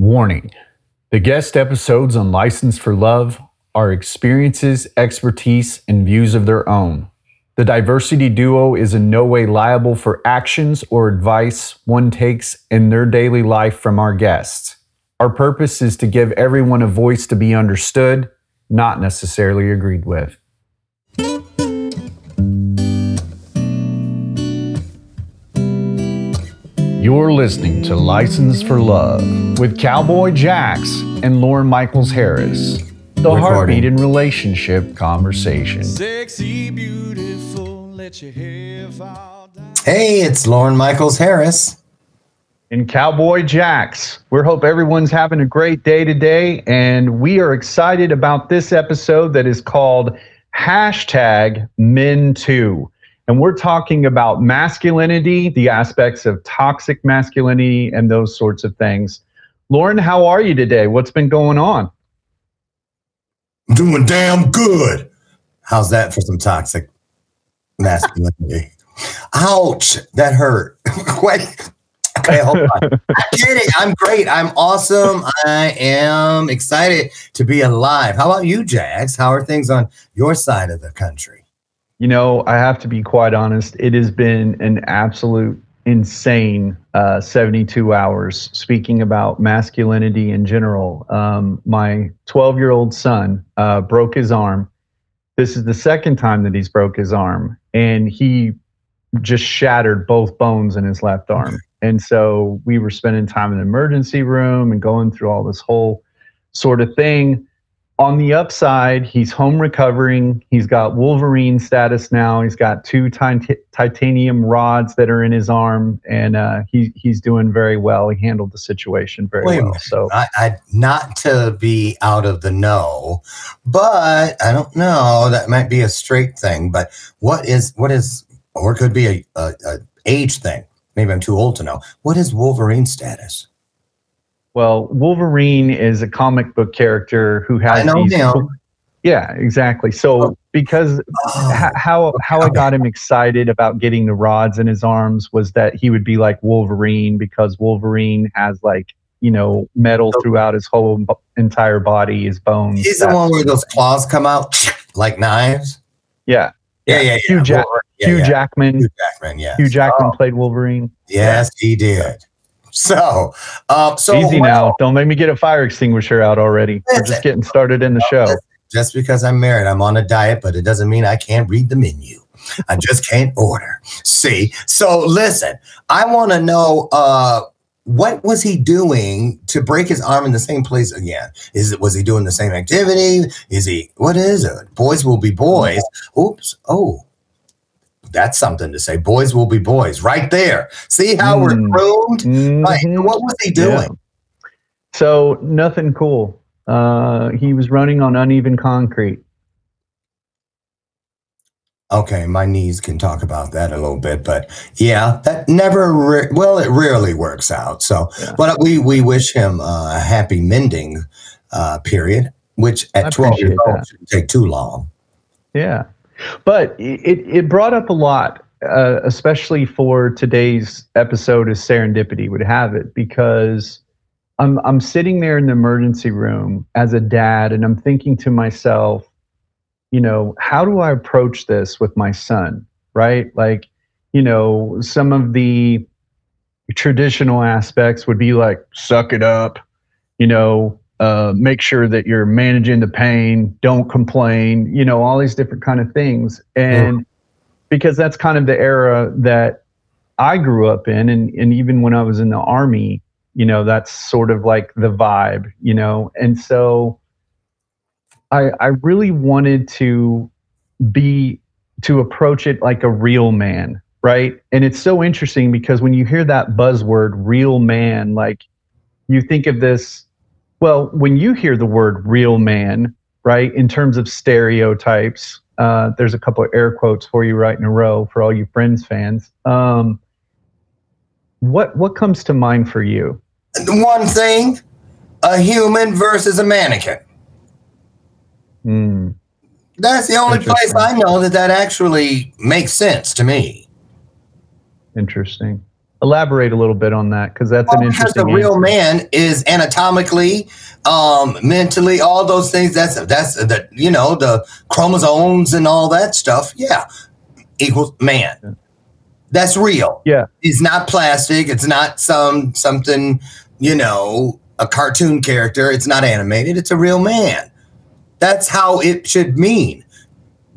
Warning The guest episodes on License for Love are experiences, expertise, and views of their own. The diversity duo is in no way liable for actions or advice one takes in their daily life from our guests. Our purpose is to give everyone a voice to be understood, not necessarily agreed with. You're listening to License for Love with Cowboy Jax and Lauren Michaels Harris. The Recording. heartbeat in relationship conversation. Sexy, beautiful, let your hair fall down. Hey, it's Lauren Michaels Harris. And Cowboy Jax, we hope everyone's having a great day today. And we are excited about this episode that is called hashtag Men Too. And we're talking about masculinity, the aspects of toxic masculinity, and those sorts of things. Lauren, how are you today? What's been going on? Doing damn good. How's that for some toxic masculinity? Ouch, that hurt. Wait. Okay, hold on. I'm kidding. I'm great. I'm awesome. I am excited to be alive. How about you, Jax? How are things on your side of the country? You know, I have to be quite honest. It has been an absolute insane uh, 72 hours speaking about masculinity in general. Um, my 12 year old son uh, broke his arm. This is the second time that he's broke his arm, and he just shattered both bones in his left arm. And so we were spending time in the emergency room and going through all this whole sort of thing on the upside, he's home recovering. He's got Wolverine status now. He's got two tit- titanium rods that are in his arm, and uh, he, he's doing very well. He handled the situation very Wait well. So, I, I not to be out of the know, but I don't know. That might be a straight thing. But what is what is or could be a, a, a age thing. Maybe I'm too old to know. What is Wolverine status? Well, Wolverine is a comic book character who has I know these. him. Yeah, exactly. So, oh. because Oh, how how I got him excited about getting the rods in his arms was that he would be like Wolverine because Wolverine has like you know metal oh. throughout his whole entire body, his bones. he's the one where those claws come out like knives. Yeah, Yeah, yeah, yeah. Hugh, Jack- Yeah, Hugh yeah. Jackman. Hugh Jackman. Yeah. Hugh Jackman Oh, played Wolverine. yes, he did. So, um, so Easy well, now. Don't make me get a fire extinguisher out already. We're just getting started in the show. Just because I'm married, I'm on a diet, but it doesn't mean I can't read the menu. I just can't order. See, so listen, I want to know uh, what was he doing to break his arm in the same place again? Is it was he doing the same activity? Is he what is it? Boys will be boys. Oops. Oh, that's something to say. Boys will be boys. Right there. See how we're Mm. groomed. Right. Mhm. What was he Yeah. doing? So nothing cool. Uh, he was running on uneven concrete. Okay, my knees can talk about that a little bit, but yeah, that never. Re- well, it rarely works out. So, Yeah. but we we wish him a happy mending uh, period, which at twelve years old that. shouldn't take too long. Yeah, but it it brought up a lot, uh, especially for today's episode, as serendipity would have it, because I'm I'm sitting there in the emergency room as a dad, and I'm thinking to myself, you know, how do I approach this with my son, right? Like, you know, some of the traditional aspects would be like, suck it up, you know, uh, make sure that you're managing the pain, don't complain, you know, all these different kind of things. And because that's kind of the era that I grew up in, and, and even when I was in the army, you know, that's sort of like the vibe, you know, and so I, I really wanted to be to approach it like a real man, right? And it's so interesting because when you hear that buzzword, real man, like you think of this, well, when you hear the word real man, right, in terms of stereotypes, uh, there's a couple of air quotes for you right in a row for all you Friends fans. Um, what what comes to mind for you? The One thing: a human versus a mannequin. Hmm. That's the only place I know that that actually makes sense to me. Interesting. Elaborate a little bit on that because that's Well, an interesting. because the real answer. man is anatomically, um, mentally, all those things. That's that's the you know the chromosomes and all that stuff. Yeah, equals man. That's real. Yeah. It's not plastic. It's not some something you know a cartoon character. It's not animated. It's a real man. That's how it should mean.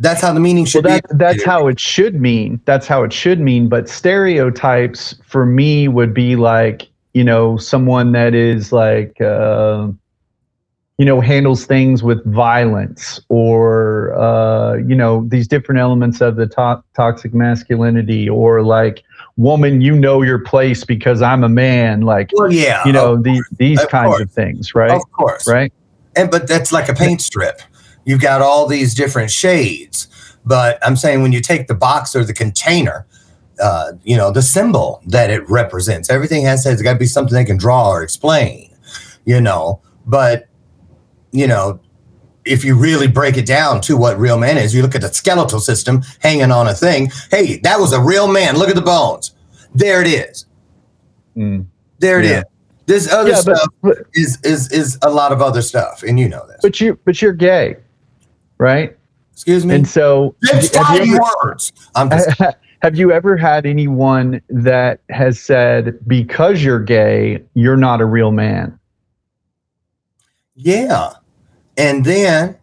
That's how the meaning should Well, that, be. that's how it should mean. That's how it should mean. But stereotypes for me would be like, you know, someone that is like, uh, you know, handles things with violence or, uh, you know, these different elements of the to- toxic masculinity or like, woman, you know your place because I'm a man. Like, Well, yeah. you know, these, these Of kinds course. of things, right? of course. Right. and but that's like a paint strip. You've got all these different shades. But I'm saying when you take the box or the container, uh, you know, the symbol that it represents, everything has to, it's got to be something they can draw or explain, you know. But, you know, if you really break it down to what real man is, you look at the skeletal system hanging on a thing. Hey, that was a real man. Look at the bones. There it is. Mm. There it is. Yeah. This other Yeah, but, stuff but is is is a lot of other stuff, and you know this. but you but you're gay, right? Excuse me. And so have you ever- words. I'm just have you ever had anyone that has said because you're gay, you're not a real man? yeah. And then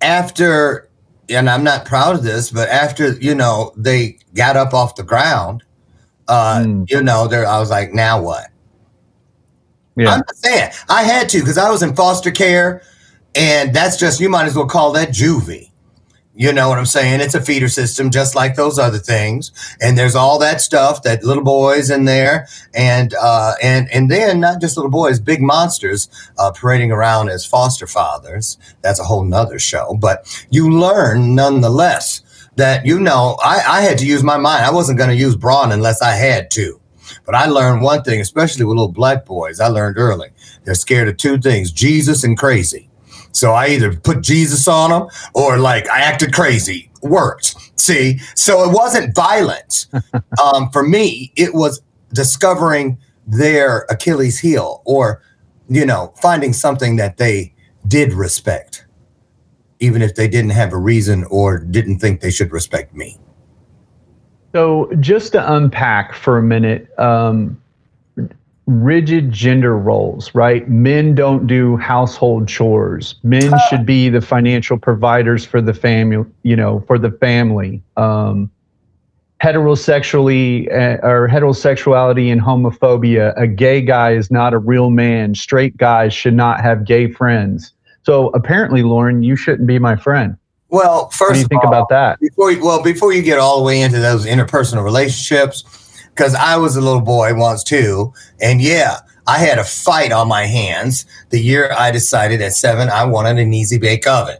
after, and I'm not proud of this, but after you know they got up off the ground, uh, Mm. you know, there I was like, now what? Yeah. I'm just saying, I had to because I was in foster care, and that's just you might as well call that juvie. You know what I'm saying? It's a feeder system, just like those other things. And there's all that stuff that little boys in there, and uh, and and then not just little boys, big monsters uh, parading around as foster fathers. That's a whole nother show. But you learn nonetheless that you know I, I had to use my mind. I wasn't going to use brawn unless I had to. But I learned one thing, especially with little black boys. I learned early they're scared of two things: Jesus and crazy. So I either put Jesus on them or like I acted crazy. Worked. See, so it wasn't violence. um, for me, it was discovering their Achilles heel or, you know, finding something that they did respect, even if they didn't have a reason or didn't think they should respect me. So just to unpack for a minute, um, rigid gender roles, right? Men don't do household chores. Men should be the financial providers for the family, you know, for the family. Um, heterosexually uh, or heterosexuality and homophobia, a gay guy is not a real man. Straight guys should not have gay friends. So apparently, Lauren, you shouldn't be my friend. Well, first, What do you think all, about that? before you, well before you get all the way into those interpersonal relationships because i was a little boy once too and yeah i had a fight on my hands the year i decided at seven i wanted an easy bake oven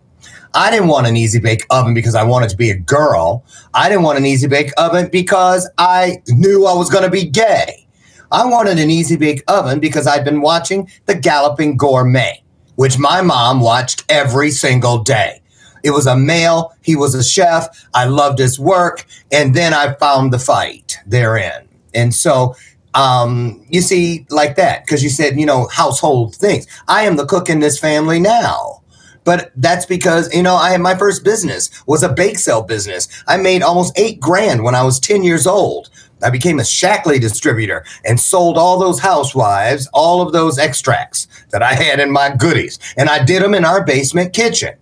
i didn't want an easy bake oven because i wanted to be a girl i didn't want an easy bake oven because i knew i was going to be gay i wanted an easy bake oven because i'd been watching the galloping gourmet which my mom watched every single day it was a male. He was a chef. I loved his work. And then I found the fight therein. And so, um, you see, like that, because you said, you know, household things. I am the cook in this family now. But that's because, you know, I my first business was a bake sale business. I made almost eight grand when I was 10 years old. I became a Shaklee distributor and sold all those housewives, all of those extracts that I had in my goodies. And I did them in our basement kitchen.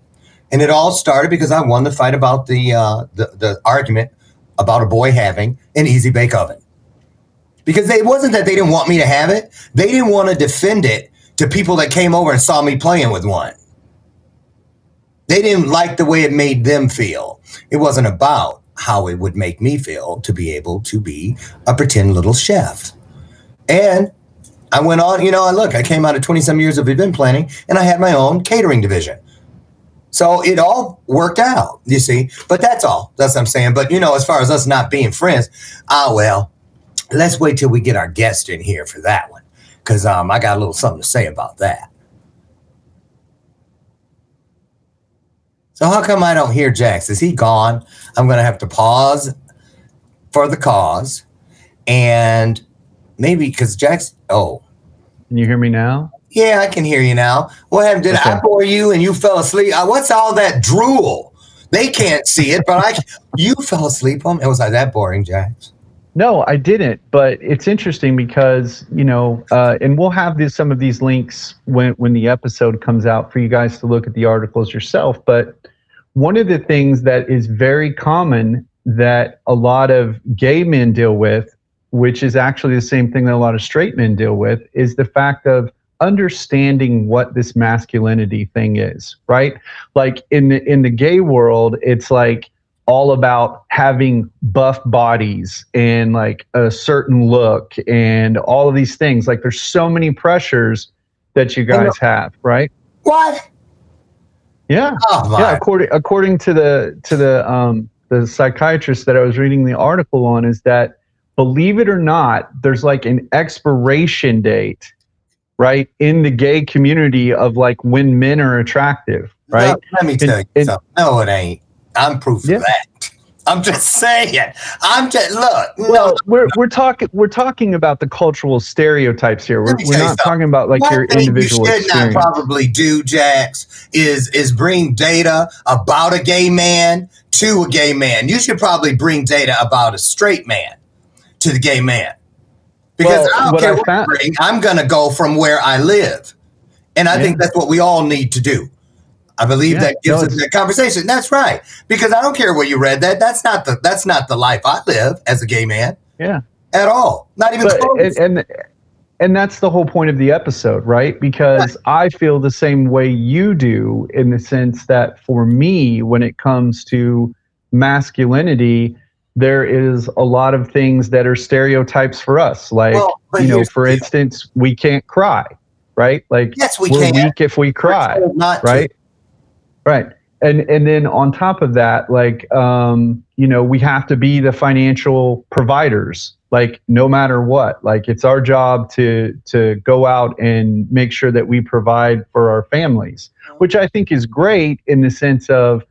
And it all started because I won the fight about the, uh, the the argument about a boy having an easy bake oven. Because it wasn't that they didn't want me to have it; they didn't want to defend it to people that came over and saw me playing with one. They didn't like the way it made them feel. It wasn't about how it would make me feel to be able to be a pretend little chef. And I went on, you know, I look, I came out of 20 some years of event planning and I had my own catering division. So it all worked out, you see. But that's all. That's what I'm saying. But you know, as far as us not being friends, ah well, let's wait till we get our guest in here for that one. Cause um I got a little something to say about that. So how come I don't hear Jax? Is he gone? I'm gonna have to pause for the cause and maybe because Jack's. Oh, Can you hear me now? yeah, I can hear you now. What happened? Did I bore you and you fell asleep? Uh, what's all that drool? They can't see it, but I. You fell asleep on. It was like that boring, Jax. No, I didn't. But it's interesting because you know, uh, and we'll have some of these links when when the episode comes out for you guys to look at the articles yourself. But one of the things that is very common that a lot of gay men deal with, which is actually the same thing that a lot of straight men deal with, is the fact of understanding what this masculinity thing is, right? Like in the in the gay world, it's like all about having buff bodies and like a certain look and all of these things. Like there's so many pressures that you guys have, right? What? Yeah. Oh! Yeah, according according to the to the um the psychiatrist that I was reading the article on is that believe it or not, there's like an expiration date, right, in the gay community of like when men are attractive, right? No, let me tell you and- something. No, it ain't. I'm proof Yeah. of that. I'm just saying. I'm just look. Well, we're we're talking we're talking about the cultural stereotypes here. We're, we're not talking about like One your thing individual you should experience. not probably do, Jax, is is bring data about a gay man to a gay man. You should probably bring data about a straight man to the gay man. Because Well, I don't what care I what found- bring, I'm gonna go from where I live. And I Yeah. think that's what we all need to do. I believe Yeah, that gives us that conversation. That's right. Because I don't care where you read that. That's not the that's not the life I live as a gay man Yeah. at all. Not even but close. and, and and that's the whole point of the episode right because i feel the same way you do in the sense that for me when it comes to masculinity there is a lot of things that are stereotypes for us like Well, you know for instance we can't cry right like yes, we we're can. weak if we cry to. Right. And and then on top of that like um you know we have to be the financial providers like no matter what. Like it's our job to to go out and make sure that we provide for our families which i think is great in the sense of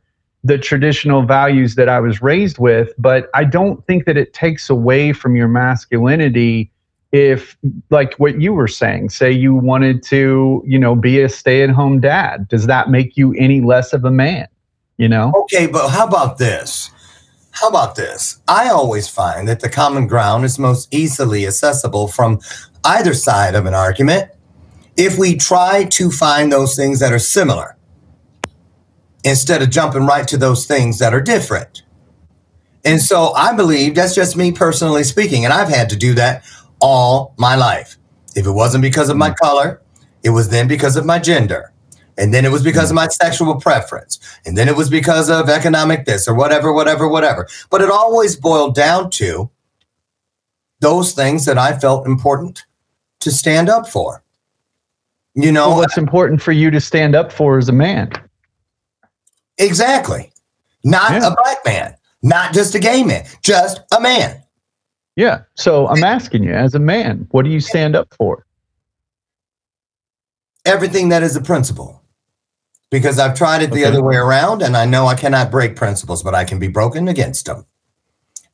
the traditional values that i was raised with but i don't think that it takes away from your masculinity if like what you were saying say you wanted to you know be a stay-at-home dad does that make you any less of a man you know Okay, but how about this? How about this? I always find that the common ground is most easily accessible from either side of an argument if we try to find those things that are similar instead of jumping right to those things that are different. And so I believe that's just me personally speaking, and I've had to do that all my life. If it wasn't because of my mm. color, it was then because of my gender. And then it was because of mm. my sexual preference. And then it was because of economic this or whatever, whatever, whatever. But it always boiled down to those things that I felt important to stand up for. You know, Well, what's important for you to stand up for as a man exactly. Not Yeah. a black man, not just a gay man, just a man. Yeah so i'm asking you as a man what do you stand up for Everything that is a principle. Because I've tried it the Okay. other way around and I know I cannot break principles, but I can be broken against them.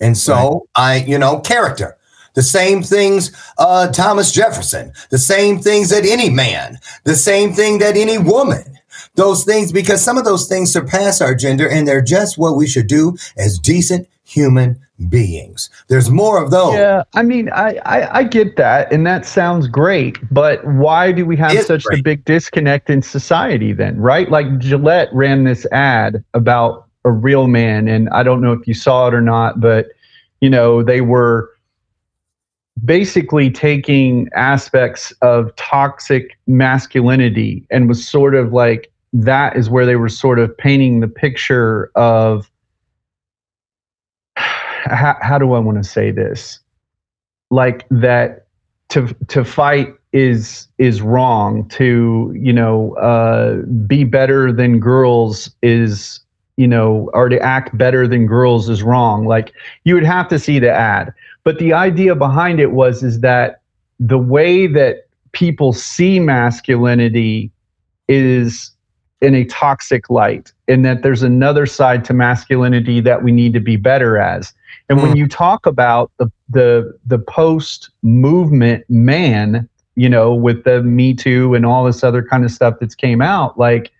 And so I, you know, character. The same things uh, Thomas Jefferson, the same things that any man, the same thing that any woman, those things, because some of those things surpass our gender and they're just what we should do as decent human beings. There's more of those. yeah i mean I, I i get that and that sounds great but why do we have It's such a big disconnect in society then right like gillette ran this ad about a real man and i don't know if you saw it or not but you know they were basically taking aspects of toxic masculinity and was sort of like that is where they were sort of painting the picture of how, how do I want to say this? Like that to to fight is is wrong. To you know uh, be better than girls is you know or to act better than girls is wrong. Like you would have to see the ad, but the idea behind it was is that the way that people see masculinity is in a toxic light and that there's another side to masculinity that we need to be better as and when hmm. you talk about the, the the post movement man, you know, with the Me Too and all this other kind of stuff that's came out, like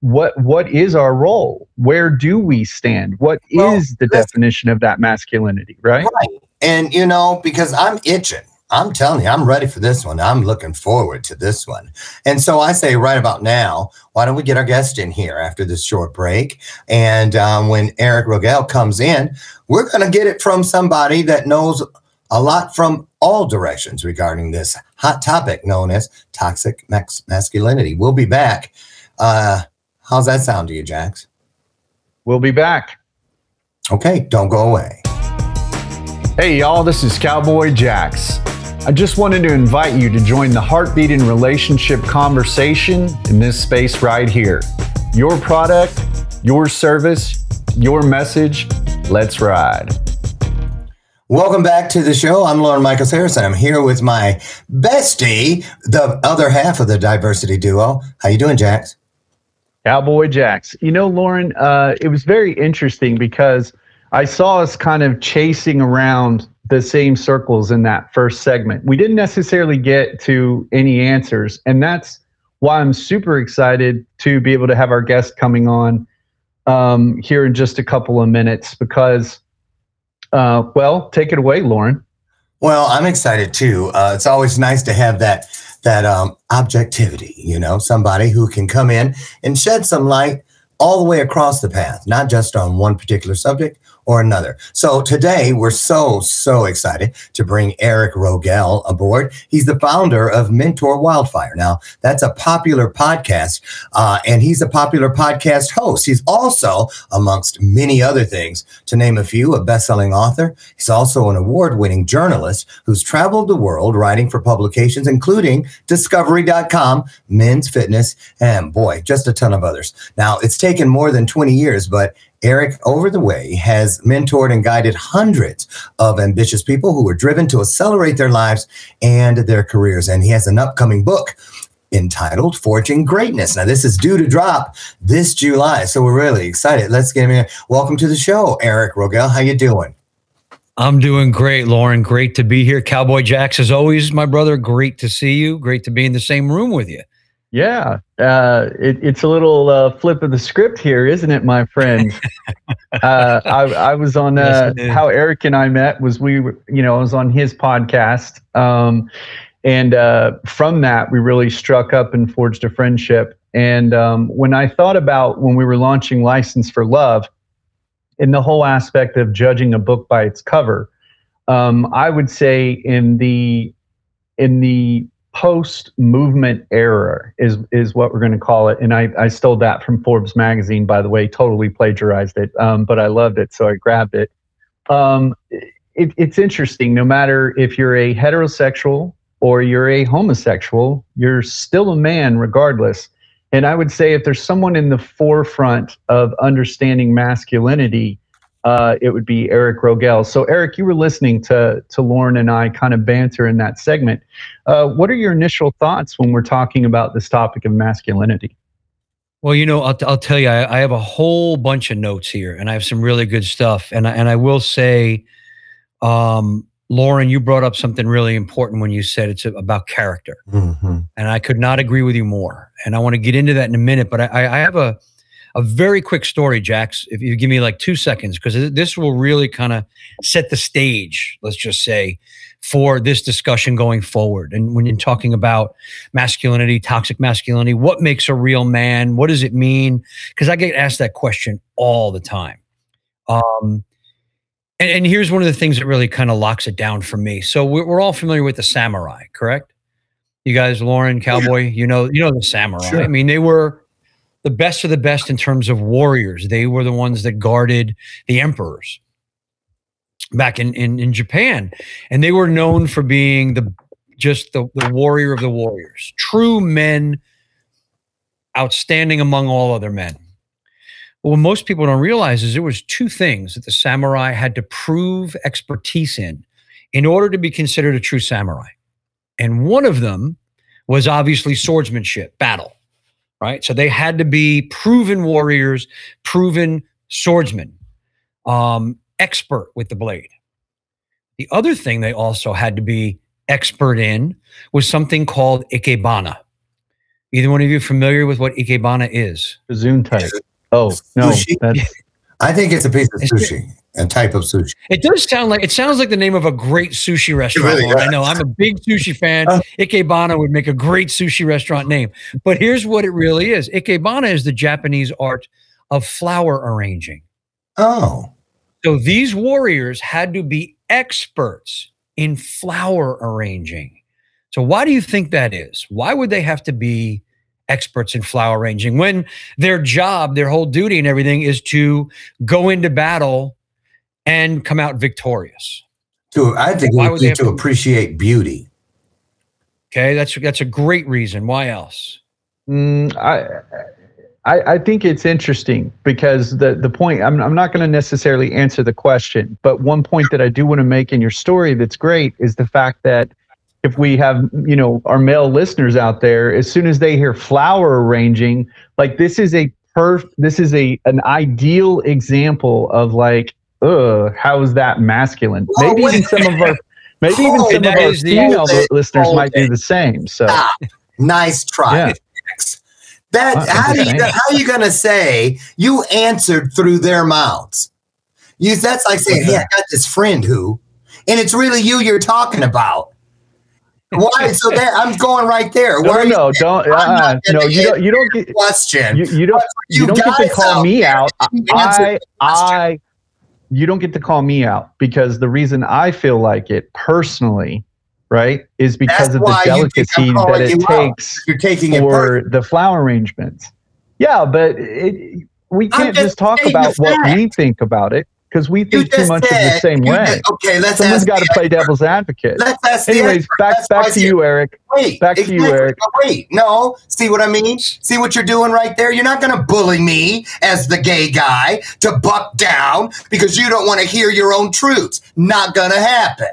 what what is our role? Where do we stand? What is Well, the definition of that masculinity, right? Right. And you know, because I'm itching. I'm telling you, I'm ready for this one. I'm looking forward to this one. And so I say right about now, why don't we get our guest in here after this short break? And um, when Eric Rogell comes in, we're going to get it from somebody that knows a lot from all directions regarding this hot topic known as toxic max- masculinity. We'll be back. Uh, how's that sound to you, Jax? We'll be back. Okay, don't go away. Hey, y'all, this is Cowboy Jax. I just wanted to invite you to join the heartbeat and relationship conversation in this space right here. Your product, your service, your message. Let's ride. Welcome back to the show. I'm Lauren Michaels Harrison. I'm here with my bestie, the other half of the diversity duo. How you doing, Jax? Cowboy Jax. You know, Lauren, uh, it was very interesting because I saw us kind of chasing around the same circles in that first segment. We didn't necessarily get to any answers. And that's why I'm super excited to be able to have our guest coming on um, here in just a couple of minutes because, uh, well, take it away, Lauren. Well, I'm excited too. Uh, it's always nice to have that that um, objectivity. You know, somebody who can come in and shed some light all the way across the path, not just on one particular subject or another. So today we're so so excited to bring Eric Rogell aboard. He's the founder of Mentor Wildfire. Now that's a popular podcast, uh, and he's a popular podcast host. He's also, amongst many other things, to name a few, a best-selling author. He's also an award-winning journalist who's traveled the world writing for publications including Discovery.com, Men's Fitness, and boy, just a ton of others. Now it's taken more than 20 years, but Eric, over the way, has mentored and guided hundreds of ambitious people who are driven to accelerate their lives and their careers. And he has an upcoming book entitled Forging Greatness. Now, this is due to drop this July, so we're really excited. Let's get him in. Welcome to the show, Eric Rogell. How you doing? I'm doing great, Lauren. Great to be here. Cowboy Jax, as always, my brother. Great to see you. Great to be in the same room with you. Yeah, uh, it, it's a little uh, flip of the script here, isn't it, my friend? uh, I, I was on Yes, uh, how Eric and I met was we, were, you know, I was on his podcast, um, and uh, from that we really struck up and forged a friendship. And um, when I thought about when we were launching License for Love, in the whole aspect of judging a book by its cover, um, I would say in the in the post movement error is is what we're going to call it and I, I stole that from forbes magazine by the way totally plagiarized it um, but i loved it so i grabbed it. Um, it it's interesting no matter if you're a heterosexual or you're a homosexual you're still a man regardless and i would say if there's someone in the forefront of understanding masculinity uh, it would be eric rogell so eric you were listening to to lauren and i kind of banter in that segment uh, what are your initial thoughts when we're talking about this topic of masculinity? Well, you know, I'll, I'll tell you, I, I have a whole bunch of notes here, and I have some really good stuff. And I, and I will say, um, Lauren, you brought up something really important when you said it's about character, Mhm. and I could not agree with you more. And I want to get into that in a minute, but I, I have a a very quick story, Jax. If you give me like two seconds, because this will really kind of set the stage. Let's just say for this discussion going forward. And when you're talking about masculinity, toxic masculinity, what makes a real man? What does it mean? Because I get asked that question all the time. Um, and, and here's one of the things that really kind of locks it down for me. So we're, we're all familiar with the samurai, correct? You guys, Lauren, Cowboy, you know, you know the samurai. Sure. I mean, they were the best of the best in terms of warriors. They were the ones that guarded the emperors back in, in, in Japan. And they were known for being the just the, the warrior of the warriors, true men, outstanding among all other men. But what most people don't realize is there was two things that the samurai had to prove expertise in in order to be considered a true samurai. And one of them was obviously swordsmanship, battle, right? So they had to be proven warriors, proven swordsmen, um, expert with the blade. The other thing they also had to be expert in was something called ikebana. Either one of you familiar with what ikebana is? Bazoon type. Oh no, that's I think it's a piece of sushi, a type of sushi. It does sound like it sounds like the name of a great sushi restaurant. really I know I'm a big sushi fan. Ikebana would make a great sushi restaurant name. But here's what it really is. Ikebana is the Japanese art of flower arranging. Oh, So these warriors had to be experts in flower arranging. So why do you think that is? Why would they have to be experts in flower arranging when their job, their whole duty and everything is to go into battle and come out victorious? to I think Why would they have to to- appreciate beauty. Okay, that's that's a great reason. Why else? Mm, I, I I think it's interesting because the the point I'm I'm not going to necessarily answer the question, but one point that I do want to make in your story that's great is the fact that if we have you know our male listeners out there, as soon as they hear flower arranging, like this is a perf this is a an ideal example of like, uh, how is that masculine? Oh, Maybe even some of our maybe even some of our That is the- female listeners might do the same. So. Stop. Nice try. Yeah. That how, do you, how you gonna say you answered through their mouths? You that's like saying, "Hey, I got this friend who," and it's really you you're talking about. Why? So that I'm going right there. No, Why no, no, don't. Uh, no, you don't. You don't get. question? You, you don't. you You don't get to call me out. I, I. You don't get to call me out because the reason I feel like it personally, right, is because That's of the you think I'm delicacy that it takes You're taking it for the flower arrangements. Yeah, but it, we can't just just talk about what fact. we think about it because we think too much of the same way. just- okay, let's Someone's got to play devil's advocate. Let's ask Anyways, back That's back to you, Eric. Wait, Back to you. Eric. Wait, no. See what I mean? See what you're doing right there? You're not going to bully me as the gay guy to buck down because you don't want to hear your own truths. Not going to happen.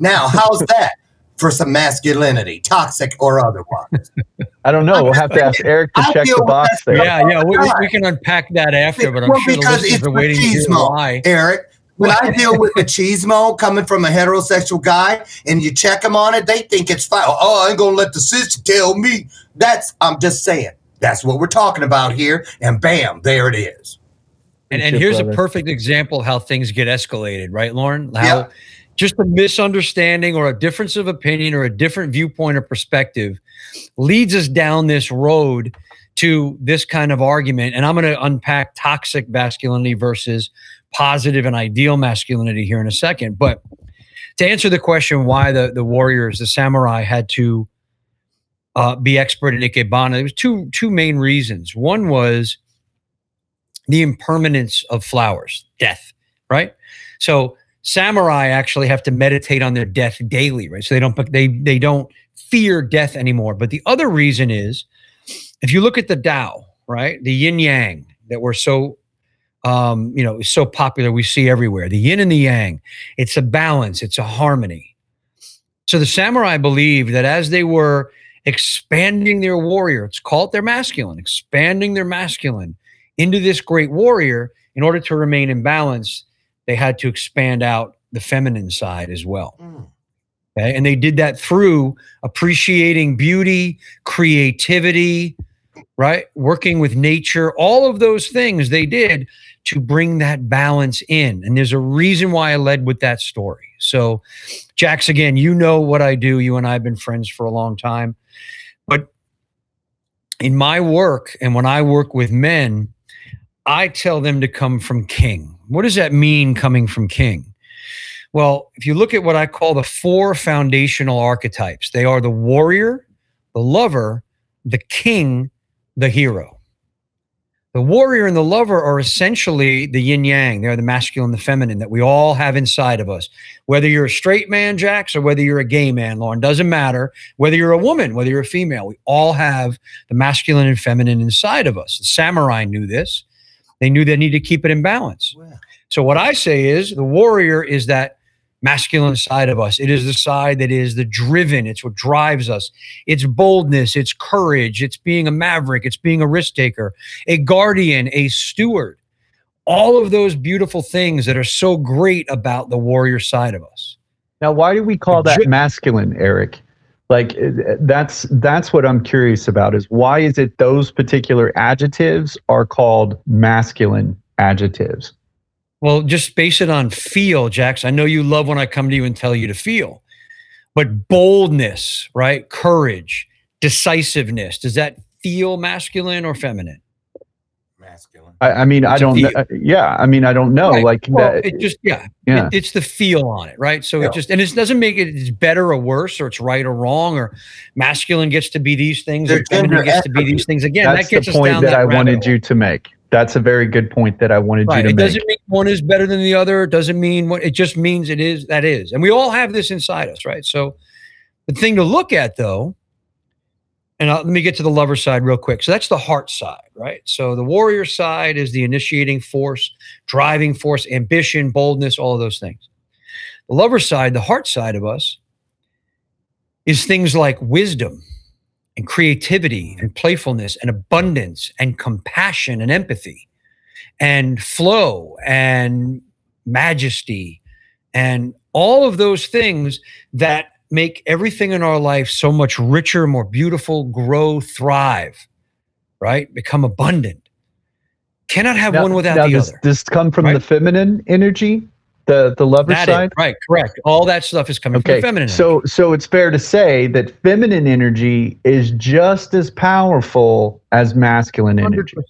Now, how's that for some masculinity, toxic or otherwise? I don't know. We'll have to ask Eric to I check the box there. Yeah, yeah, we, we- we can unpack that after, but I'm Well, sure the because listeners it's are waiting to hear machismo, why. Eric. When I deal with machismo coming from a heterosexual guy and you check them on it, they think it's fine. Oh, I ain't gonna let the sister tell me. That's I'm just saying. That's what we're talking about here. And bam, there it is. And, and Good here's a perfect example how things get escalated, right, Lauren? How Yeah. Just a misunderstanding or a difference of opinion or a different viewpoint or perspective leads us down this road to this kind of argument. And I'm going to unpack toxic masculinity versus positive and ideal masculinity here in a second. But to answer the question why the, the warriors, the samurai, had to uh, be expert in ikebana, there was two two main reasons. One was the impermanence of flowers, death, right? So samurai actually have to meditate on their death daily, right? So they don't they they don't fear death anymore. But the other reason is if you look at the Tao, right? The yin yang that we're so um, you know, is so popular we see everywhere. The yin and the yang. It's a balance, it's a harmony. So the samurai believed that as they were expanding their warrior, it's called their masculine, expanding their masculine into this great warrior, in order to remain in balance, they had to expand out the feminine side as well. Mm. Okay. And they did that through appreciating beauty, creativity, right? Working with nature, all of those things they did to bring that balance in. And there's a reason why I led with that story. So, Jax, again, you know what I do. You and I have been friends for a long time. But in my work and when I work with men, I tell them to come from king. What does that mean, coming from king? Well, if you look at what I call the four foundational archetypes, they are the warrior, the lover, the king, the hero. The warrior and the lover are essentially the yin yang. They're the masculine, the feminine that we all have inside of us. Whether you're a straight man, Jax, or whether you're a gay man, Lauren, doesn't matter. Whether you're a woman, whether you're a female, we all have the masculine and feminine inside of us. The samurai knew this. They knew they needed to keep it in balance. So what I say is the warrior is that masculine side of us. It is the side that is the driven. It's what drives us. It's boldness, it's courage, it's being a maverick, it's being a risk taker, a guardian, a steward. All of those beautiful things that are so great about the warrior side of us. Now, why do we call that masculine, Eric? Like uh, that's that's what I'm curious about. Is why is it those particular adjectives are called masculine adjectives? Well, just base it on feel, Jax. I know you love when I come to you and tell you to feel, but boldness, right? Courage, decisiveness. Does that feel masculine or feminine? Masculine. I, I mean, I It's a don't. feel. know. yeah, I mean, I don't know. Right. Like Well, that. it just yeah, yeah. It- it's the feel on it, right? So Yeah. it just and it doesn't make it it's better or worse or it's right or wrong or masculine gets to be these things They're or feminine gender gets to be these things. Again, That's that gets the us point down that, I wanted hole. you to make. That's a very good point that I wanted Right. you to It make. It doesn't mean one is better than the other. It doesn't mean what it just means it is that is. And we all have this inside us, right? So the thing to look at though, and I'll, let me get to the lover side real quick. So that's the heart side, right? So the warrior side is the initiating force, driving force, ambition, boldness, all of those things. The lover side, the heart side of us, is things like wisdom and creativity and playfulness and abundance and compassion and empathy and flow and majesty and all of those things that make everything in our life so much richer, more beautiful, grow, thrive, right? Become abundant. Cannot have Now- one without the does other. this come from right? the feminine energy, the the lover That is- side? right, correct. All that stuff is coming from Okay, the feminine. so so it's fair to say that feminine energy is just as powerful as masculine energy. 100%.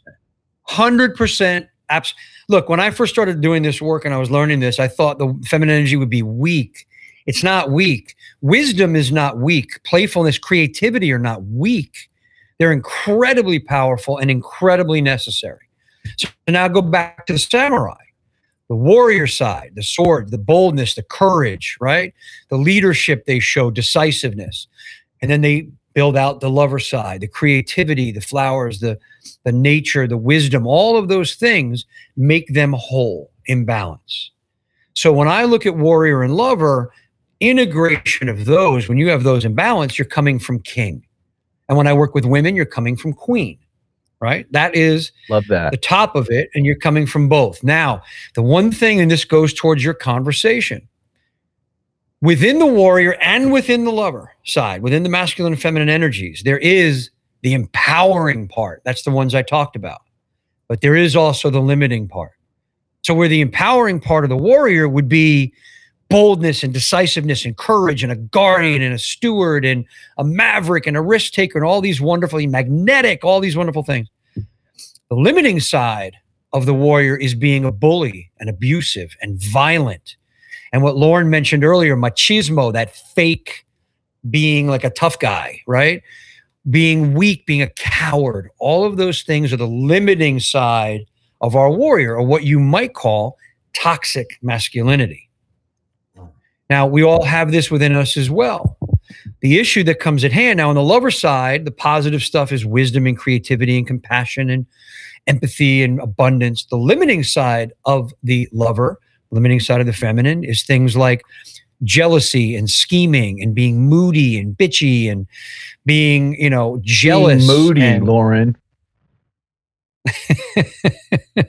100% abs- Look, when I first started doing this work and I was learning this, I thought the feminine energy would be weak. It's not weak. Wisdom is not weak. Playfulness, creativity are not weak. They're incredibly powerful and incredibly necessary. So now go back to the samurai, the warrior side, the sword, the boldness, the courage, right? The leadership they show, decisiveness. And then they build out the lover side, the creativity, the flowers, the the nature, the wisdom, all of those things make them whole in balance. So when I look at warrior and lover, integration of those, when you have those in balance, you're coming from king. And when I work with women, you're coming from queen, right? That is Love that. the top of it, and you're coming from both. Now, the one thing, and this goes towards your conversation within the warrior and within the lover side, within the masculine and feminine energies, there is the empowering part. That's the ones I talked about. But there is also the limiting part. So, where the empowering part of the warrior would be boldness and decisiveness and courage and a guardian and a steward and a maverick and a risk taker and all these wonderfully magnetic, all these wonderful things. The limiting side of the warrior is being a bully and abusive and violent. And what Lauren mentioned earlier, machismo, that fake being like a tough guy, right? Being weak, being a coward. All of those things are the limiting side of our warrior, or what you might call toxic masculinity. Now, we all have this within us as well. The issue that comes at hand now on the lover side, the positive stuff is wisdom and creativity and compassion and empathy and abundance. The limiting side of the lover, limiting side of the feminine, is things like jealousy and scheming and being moody and bitchy and being, you know, jealous. Being moody, and- Lauren.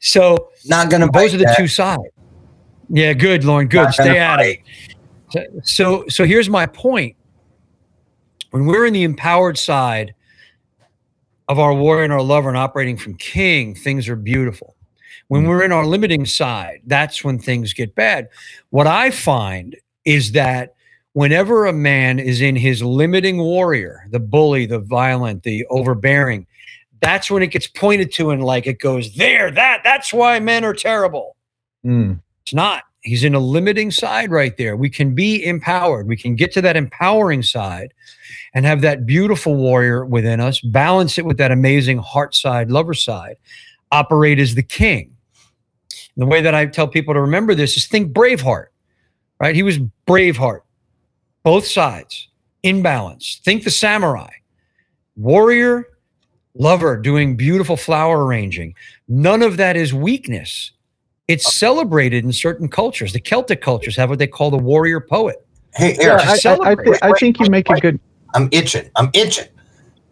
so Not gonna those are the that. two sides. Yeah, good, Lauren. Good. Not Stay at it. So, so here's my point. When we're in the empowered side of our warrior and our lover and operating from king, things are beautiful. When we're in our limiting side, that's when things get bad. What I find is that whenever a man is in his limiting warrior, the bully, the violent, the overbearing, that's when it gets pointed to and like it goes there, that, that's why men are terrible. Mm. It's not. He's in a limiting side right there. We can be empowered. We can get to that empowering side and have that beautiful warrior within us, balance it with that amazing heart side, lover side, operate as the king. And the way that I tell people to remember this is think Braveheart, right? He was Braveheart, both sides in balance. Think the samurai, warrior, lover, doing beautiful flower arranging. None of that is weakness. It's celebrated in certain cultures. The Celtic cultures have what they call the warrior poet. Hey, Yeah, Eric, I, I, I, celebrate. I think you make a good. I'm itching. I'm itching.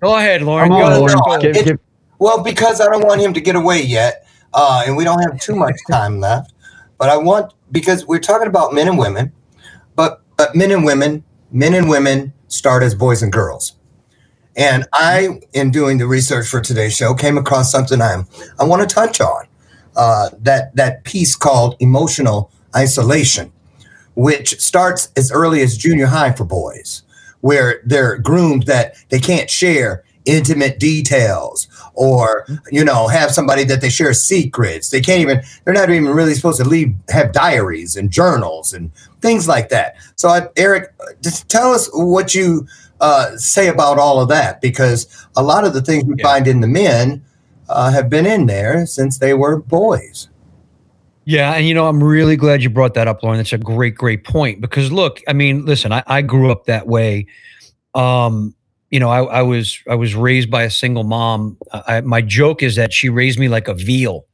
Go ahead, Lauren. Come Go, on, let's Lauren. go. Give, give, Well, because I don't want him to get away yet, uh, and we don't have too much time left. But I want because we're talking about men and women. but but men and women, men and women start as boys and girls. And I, in doing the research for today's show, came across something I'm I want to touch on. Uh, that that piece called emotional isolation, which starts as early as junior high for boys, where they're groomed that they can't share intimate details or you know have somebody that they share secrets. They can't even they're not even really supposed to leave have diaries and journals and things like that. So I, eric just tell us what you uh, say about all of that because a lot of the things we Yeah. find in the men uh, have been in there since they were boys Yeah, and you know, I'm really glad you brought that up, Loren. That's a great, great point. Because look, I mean, listen, I, I grew up that way. Um, you know, I, I was I was raised by a single mom. I, my joke is that she raised me like a veal,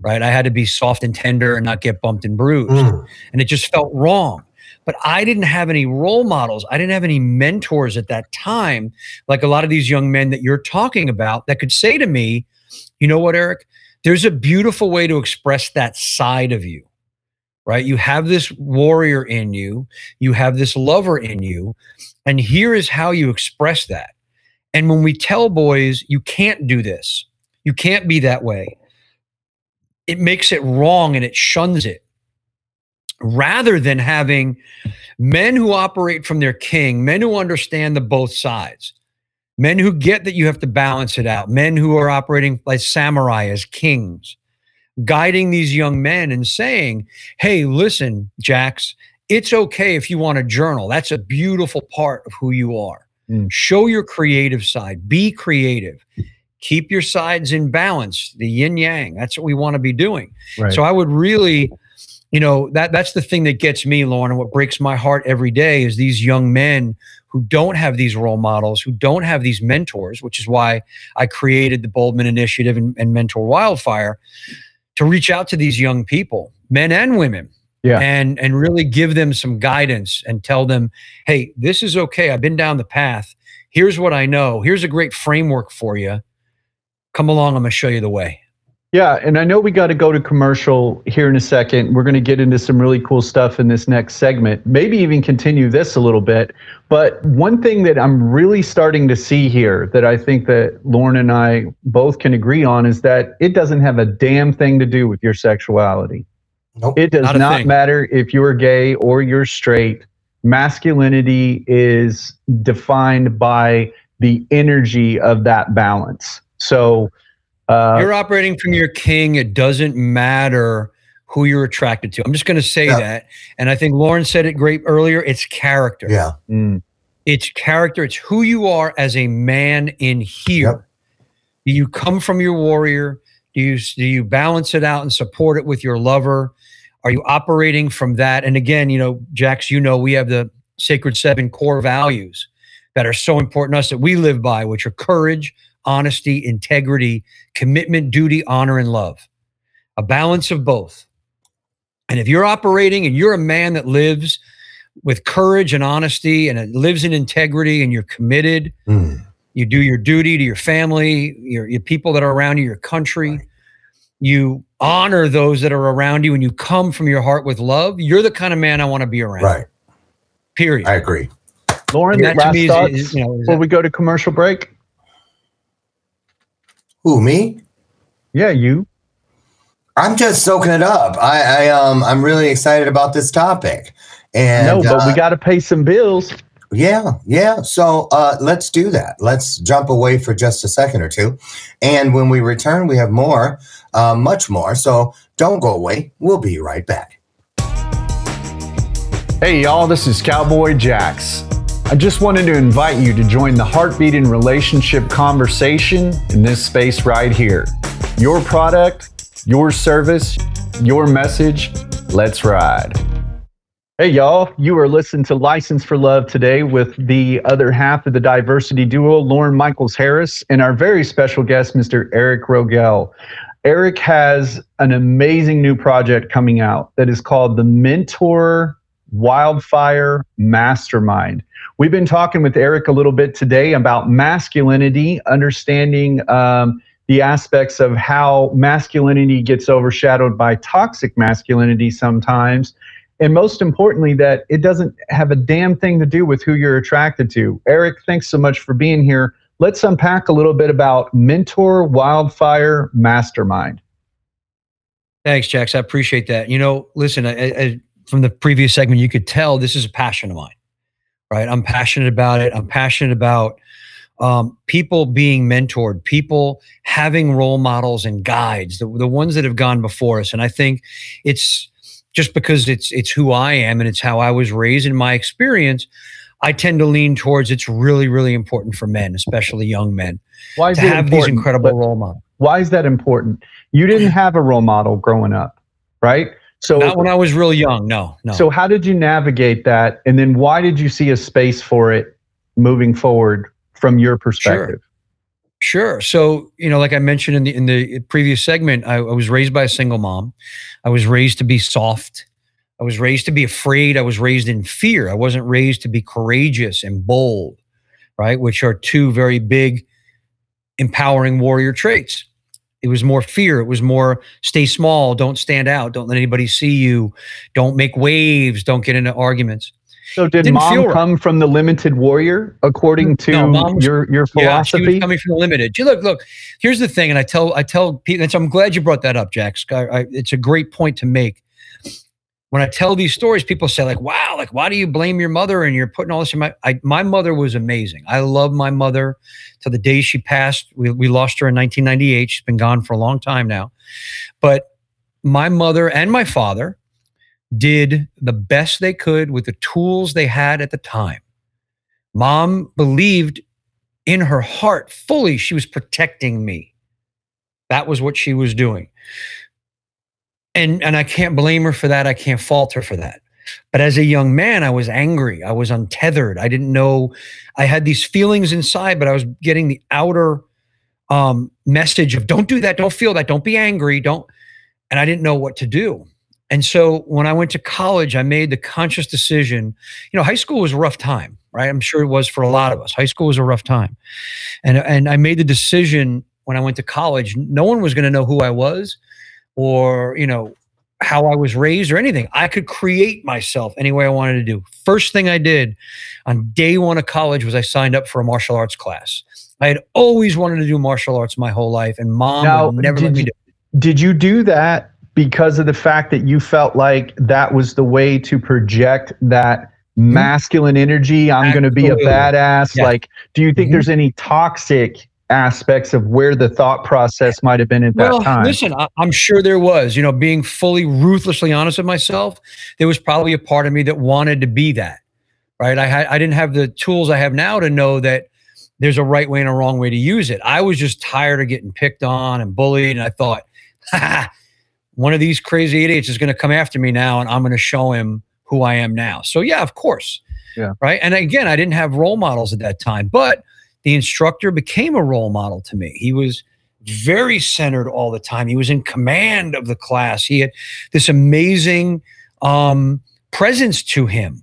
right? I had to be soft and tender and not get bumped and bruised, Mm. and it just felt wrong. But I didn't have any role models. I didn't have any mentors at that time, like a lot of these young men that you're talking about, that could say to me, "You know what, Eric? there's a beautiful way to express that side of you right? You have this warrior in you you have this lover in you and here is how you express that. And when we tell boys you can't do this. You can't be that way it makes it wrong and it shuns it. Rather than having men who operate from their king men who understand the both sides men who get that you have to balance it out, men who are operating like samurai as kings, guiding these young men and saying, Hey, listen, Jax, it's okay if you want to journal. That's a beautiful part of who you are. Mm. Show your creative side, be creative. Keep your sides in balance, the yin yang. That's what we want to be doing. Right. So I would really, you know, that that's the thing that gets me, Loren, and what breaks my heart every day is these young men who don't have these role models, who don't have these mentors, which is why I created the Boldman Initiative and, and Mentor Wildfire to reach out to these young people, men and women. Yeah. And and really give them some guidance and tell them, hey, this is okay. I've been down the path. Here's what I know. Here's a great framework for you. Come along, I'm gonna show you the way. Yeah, and I know we got to go to commercial here in a second. We're going to get into some really cool stuff in this next segment, maybe even continue this a little bit. But one thing that I'm really starting to see here that I think that Loren and I both can agree on is that it doesn't have a damn thing to do with your sexuality. nope It does Not not, matter if you're gay or you're straight. Masculinity is defined by the energy of that balance. So, uh, you're operating from your king. It doesn't matter who you're attracted to. I'm just going to say Yeah. that. And I think Loren said it great earlier. It's character. yeah mm, It's character. It's who you are as a man in here. Yep. Do you come from your warrior? Do you do you balance it out and support it with your lover? Are you operating from that? And again, you know, Jax, you know, we have the sacred seven core values that are so important to us that we live by, which are courage, honesty, integrity, commitment, duty, honor, and love. A balance of both. And if you're operating and you're a man that lives with courage and honesty and it lives in integrity and you're committed, Mm. you do your duty to your family, your, your people that are around you, your country. You honor those that are around you and you come from your heart with love. You're the kind of man I want to be around. right Period. i agree Loren, And that to last me is- thoughts is, you know, is before we go to commercial break? Who me Yeah, you. I'm just soaking it up. I, I um I'm really excited about this topic. And no, but uh, we got to pay some bills. yeah, yeah. So uh let's do that. Let's jump away for just a second or two. And when we return, we have more, uh, much more. So don't go away. We'll be right back. Hey, y'all, this is Cowboy Jax. I just wanted to invite you to join the Heartbeat in Relationship conversation in this space right here. Your product, your service, your message. Let's ride. Hey, y'all, you are listening to License for Love today with the other half of the diversity duo, Loren Michaels Harris, and our very special guest, Mr. Eric Rogell. Eric has an amazing new project coming out that is called the Mentor Wildfire Mastermind. We've been talking with Eric a little bit today about masculinity, understanding um, the aspects of how masculinity gets overshadowed by toxic masculinity sometimes and most importantly, that it doesn't have a damn thing to do with who you're attracted to. Eric, thanks so much for being here. Let's unpack a little bit about Mentor Wildfire Mastermind. Thanks, Jax. I appreciate that. You know, listen, I, I, from the previous segment, you could tell this is a passion of mine, right? I'm passionate about it. I'm passionate about um, people being mentored, people having role models and guides, the, the ones that have gone before us. And I think it's just because it's it's who I am and it's how I was raised in my experience. I tend to lean towards it's really, really important for men, especially young men, Why is to have these incredible But role models. Why is that important? You didn't have a role model growing up, right? So Not when I was real young. No, no. So how did you navigate that? And then why did you see a space for it moving forward from your perspective? Sure. So, you know, like I mentioned in the in the previous segment, I, I was raised by a single mom. I was raised to be soft. I was raised to be afraid. I was raised in fear. I wasn't raised to be courageous and bold, right? Which are two very big empowering warrior traits. It was more fear. It was more stay small, don't stand out, don't let anybody see you, don't make waves, don't get into arguments. So did mom right. come from the limited warrior according to No, was- your your Yeah, she was philosophy? coming from the limited. You look, look. Here's the thing, and I tell, I tell people, and so I'm glad you brought that up, Jack. I, I, it's a great point to make. When I tell these stories, people say, like, "Wow, like, why do you blame your mother?" And you're putting all this in my. I, my mother was amazing. I love my mother to the day she passed. We we lost her in 1998. She's been gone for a long time now, but my mother and my father did the best they could with the tools they had at the time. Mom believed in her heart fully she was protecting me. That was what she was doing. And and I can't blame her for that. I can't fault her for that. But as a young man, I was angry. I was untethered. I didn't know. I had these feelings inside, but I was getting the outer um, message of don't do that, don't feel that, don't be angry, don't. And I didn't know what to do. And so when I went to college, I made the conscious decision. You know, high school was a rough time, right? I'm sure it was for a lot of us. High school was a rough time. And and I made the decision when I went to college, no one was going to know who I was or, you know, how I was raised or anything. I could create myself any way I wanted to do. First thing I did on day 1 of college was I signed up for a martial arts class. I had always wanted to do martial arts my whole life and mom Now, would never let me do Did you do that because of the fact that you felt like that was the way to project that masculine energy? I'm going to be a badass. Yeah. Like, do you think Mhm. there's any toxic aspects of where the thought process might have been at that well, time? listen, I, I'm sure there was, you know, being fully ruthlessly honest with myself, there was probably a part of me that wanted to be that, right? I had, I didn't have the tools I have now to know that there's a right way and a wrong way to use it. I was just tired of getting picked on and bullied. And I thought, ha, one of these crazy idiots is going to come after me now and I'm going to show him who I am now. So yeah, of course. Yeah. Right. And again, I didn't have role models at that time, but the instructor became a role model to me. He was very centered all the time. He was in command of the class. He had this amazing um, presence to him.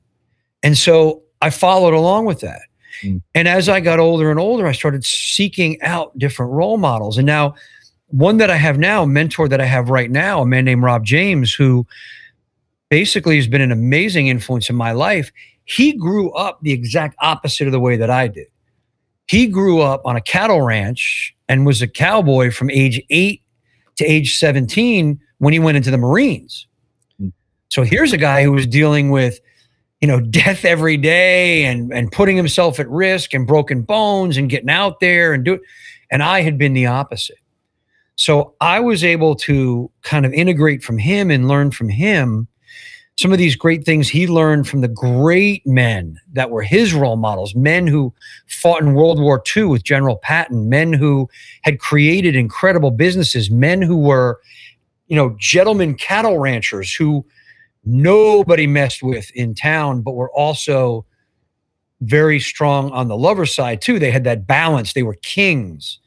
And so I followed along with that. Mm. And as I got older and older, I started seeking out different role models. And now, one that I have now, a mentor that I have right now, a man named Rob James, who basically has been an amazing influence in my life. He grew up the exact opposite of the way that I did. He grew up on a cattle ranch and was a cowboy from age eight to age 17 when he went into the Marines. Hmm. So here's a guy who was dealing with, you know, death every day and and putting himself at risk and broken bones and getting out there and do it. and I had been the opposite. So I was able to kind of integrate from him and learn from him some of these great things he learned from the great men that were his role models, men who fought in World War II with General Patton, men who had created incredible businesses, men who were, you know, gentlemen cattle ranchers who nobody messed with in town, but were also very strong on the lover side too. They had that balance. They were kings.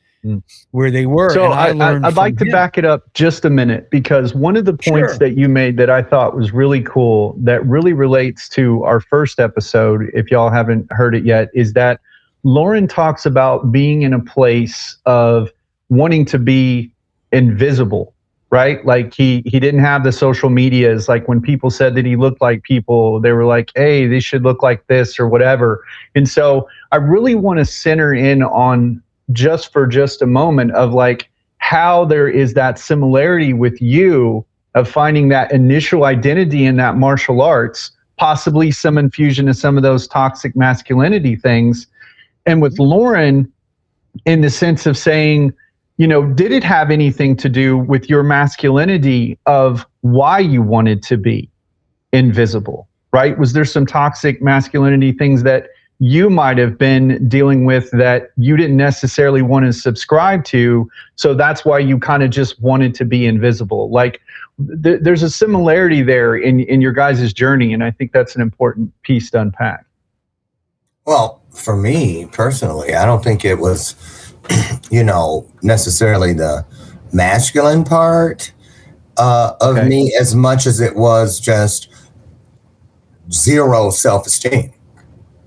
Where they were. So and I, I, would like to him. back it up just a minute because one of the points Sure. that you made that I thought was really cool that really relates to our first episode, if y'all haven't heard it yet, is that Loren talks about being in a place of wanting to be invisible right? Like he he didn't have the social medias. Like when people said that he looked like people, they were like, "Hey, they should look like this or whatever." And so I really want to center in on just for just a moment of like how there is that similarity with you of finding that initial identity in that martial arts, possibly some infusion of some of those toxic masculinity things. And with Loren, in the sense of saying, you know, did it have anything to do with your masculinity of why you wanted to be invisible, right? Was there some toxic masculinity things that you might have been dealing with that you didn't necessarily want to subscribe to? So that's why you kind of just wanted to be invisible. Like, th- there's a similarity there in, in your guys' journey. And I think that's an important piece to unpack. Well, for me personally, I don't think it was, you know, necessarily the masculine part uh, of Okay. me as much as it was just zero self esteem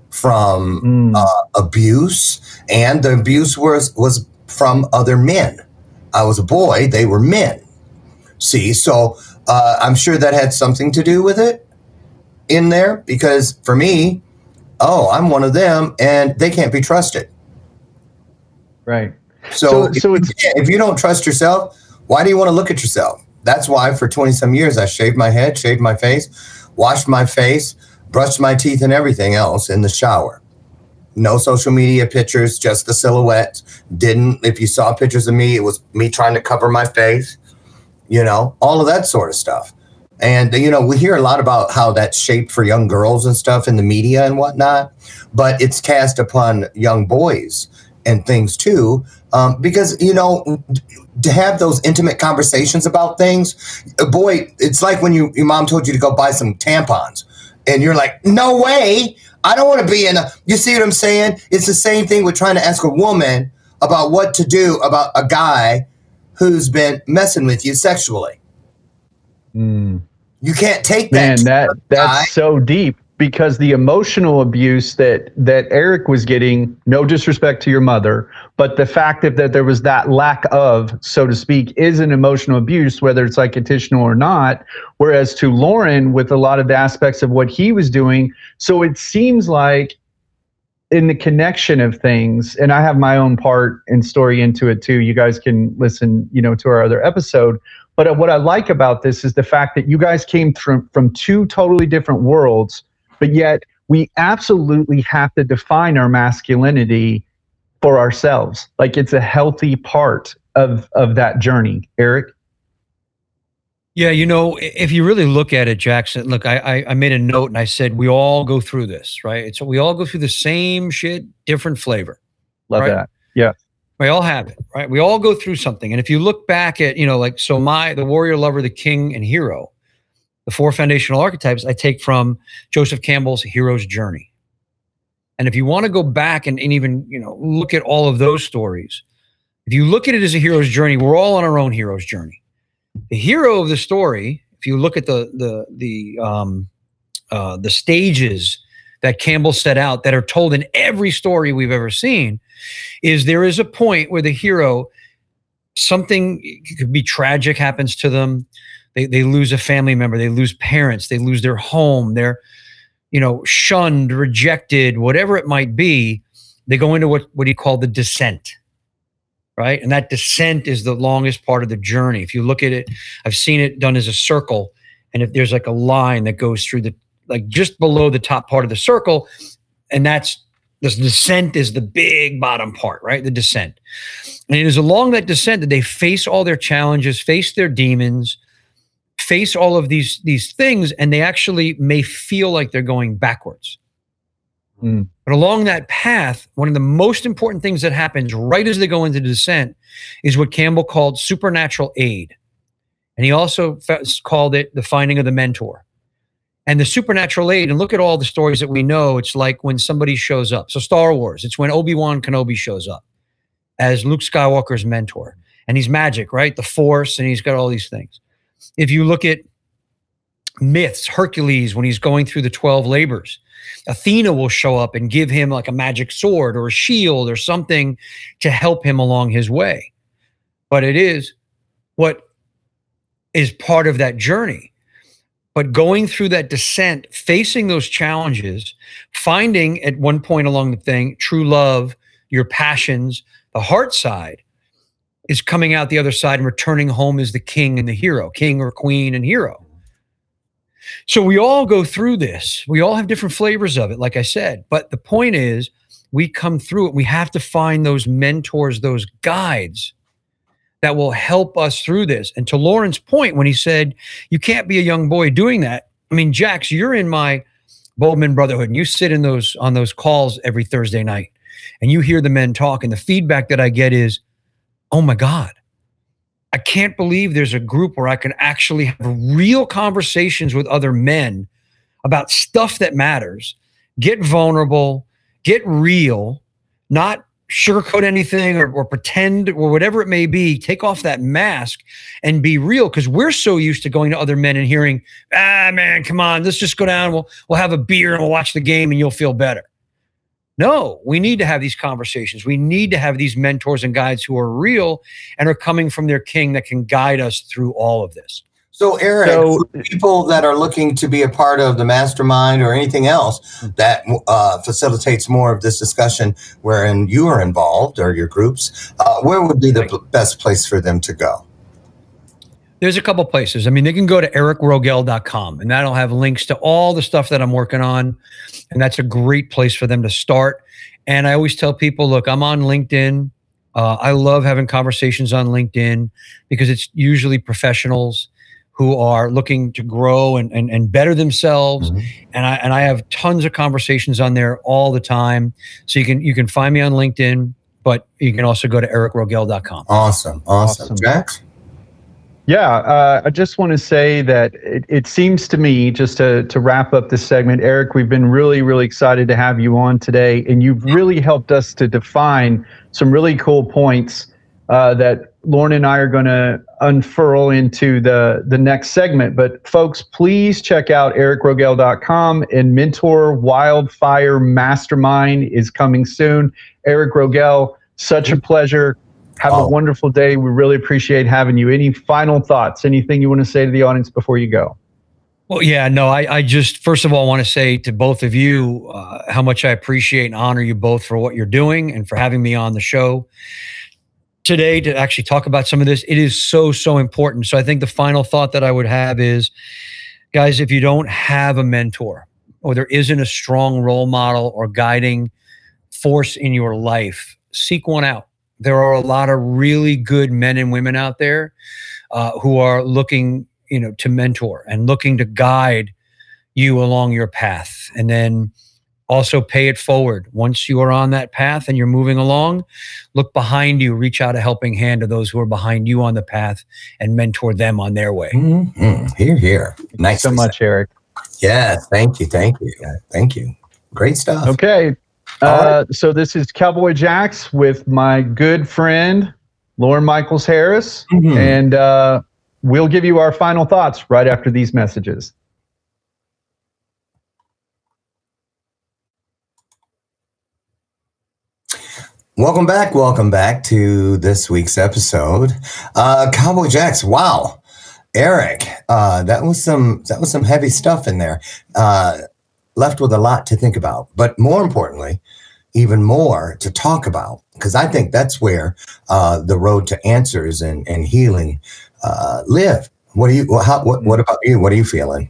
from Mm, uh, abuse, and the abuse was was from other men. I was a boy; they were men. See, so uh, I'm sure that had something to do with it in there because for me, oh, I'm one of them, and they can't be trusted. right. So, So- if, so it's- can't- if you don't trust yourself, why do you want to look at yourself? That's why for 20 some years I shaved my head, shaved my face, washed my face, brushed my teeth, and everything else in the shower. No social media pictures, just the silhouette. Didn't, if you saw pictures of me, it was me trying to cover my face, you know, all of that sort of stuff. And, you know, we hear a lot about how that's shaped for young girls and stuff in the media and whatnot, but it's cast upon young boys and things too. Um, because, you know, to have those intimate conversations about things, boy, it's like when you, your mom told you to go buy some tampons and you're like, no way. I don't want to be in a, you see what I'm saying? It's the same thing with trying to ask a woman about what to do about a guy who's been messing with you sexually. Mm. You can't take that. Man, that that's guy. so deep because the emotional abuse that that Eric was getting, no disrespect to your mother, but the fact that, that there was that lack of, so to speak, is an emotional abuse, whether it's like intentional or not. Whereas to Loren, with a lot of the aspects of what he was doing, so it seems like in the connection of things, and I have my own part and story into it too. You guys can listen, you know, to our other episode. But what I like about this is the fact that you guys came from from two totally different worlds, but yet we absolutely have to define our masculinity for ourselves. Like it's a healthy part of of that journey. Eric, Yeah, you know, if you really look at it, Jackson, look, I, I I made a note and I said we all go through this, right? It's we all go through the same shit, different flavor. love Right. that. Yeah. We all have it, right? We all go through something. And if you look back at, you know, like so my the warrior, lover, the king, and hero, the four foundational archetypes I take from Joseph Campbell's Hero's Journey. And if you want to go back and, and even, you know, look at all of those stories, if you look at it as a hero's journey, we're all on our own hero's journey. The hero of the story, if you look at the the the um uh the stages that Campbell set out that are told in every story we've ever seen, is there is a point where the hero something could be tragic happens to them they, they lose a family member they lose parents they lose their home they're you know shunned rejected whatever it might be they go into what what he called the descent right and that descent is the longest part of the journey if you look at it i've seen it done as a circle and if there's like a line that goes through the like just below the top part of the circle and that's the descent is the big bottom part, right? The descent. And it is along that descent that they face all their challenges, face their demons, face all of these these things, and they actually may feel like they're going backwards. Mm. But along that path, one of the most important things that happens right as they go into descent is what Campbell called supernatural aid. And he also called it the finding of the mentor and the supernatural aid. And look at all the stories that we know. It's like when somebody shows up. So Star Wars, it's when Obi Wan Kenobi shows up as Luke Skywalker's mentor, and he's magic, right? The Force, and he's got all these things. If you look at myths, Hercules, when he's going through the twelve labors, Athena will show up and give him like a magic sword or a shield or something to help him along his way. But it is what is part of that journey. But going through that descent, facing those challenges, finding at one point along the thing true love, your passions, the heart side is coming out the other side and returning home as the king and the hero, king or queen and hero. So we all go through this. We all have different flavors of it, like I said. But the point is, we come through it. We have to find those mentors, those guides that will help us through this. And to Loren's point, when he said, you can't be a young boy doing that. I mean, Jax, you're in my Boldman Brotherhood and you sit in those on those calls every Thursday night and you hear the men talk. And the feedback that I get is, oh my God, I can't believe there's a group where I can actually have real conversations with other men about stuff that matters, get vulnerable, get real, not sugarcoat anything or, or pretend or whatever it may be. Take off that mask and be real because we're so used to going to other men and hearing, ah, man, come on, let's just go down. We'll, we'll have a beer and we'll watch the game and you'll feel better. No, we need to have these conversations. We need to have these mentors and guides who are real and are coming from their king that can guide us through all of this. So, Eric, So- for people that are looking to be a part of the mastermind or anything else that uh, facilitates more of this discussion wherein you are involved or your groups, uh, where would be the Right. best place for them to go? There's a couple places. I mean, they can go to ericrogell.com and that'll have links to all the stuff that I'm working on. And that's a great place for them to start. And I always tell people, look, I'm on LinkedIn. Uh, I love having conversations on LinkedIn because it's usually professionals who are looking to grow and, and, and better themselves. Mhm. And I and I have tons of conversations on there all the time. So you can you can find me on LinkedIn, but you can also go to ericrogell.com. Awesome, awesome. Awesome. Jax? Yeah, uh, I just want to say that it, it seems to me, just to, to wrap up this segment, Eric, we've been really, really excited to have you on today. And you've really helped us to define some really cool points uh, that Loren and I are going to unfurl into the, the next segment. But folks, please check out ericrogell.com and Mentor Wildfire Mastermind is coming soon. Eric Rogell, such a pleasure. Have Oh. a wonderful day. We really appreciate having you. Any final thoughts? Anything you want to say to the audience before you go? Well, yeah, no, I, I just first of all want to say to both of you uh, how much I appreciate and honor you both for what you're doing and for having me on the show today to actually talk about some of this. It is so, so important. So I think the final thought that I would have is, guys, if you don't have a mentor or there isn't a strong role model or guiding force in your life, seek one out. There are a lot of really good men and women out there uh, who are looking you know to mentor and looking to guide you along your path and then also pay it forward once you are on that path and you're moving along look behind you reach out a helping hand to those who are behind you on the path and mentor them on their way Mhm. Here, here. Nice. so much, Eric. yeah thank you, thank you, thank you. Great stuff. Okay. All Uh, so this is Cowboy Jax with my good friend Loren Michaels Harris, Mhm. and uh, we'll give you our final thoughts right after these messages. Welcome back. Welcome back to this week's episode. Uh, Cowboy Jax. Wow, Eric, uh, that was some that was some heavy stuff in there. Uh, left with a lot to think about, but more importantly, even more to talk about because I think that's where uh, the road to answers and and healing uh, live. What do you? How, what What about you? What are you feeling?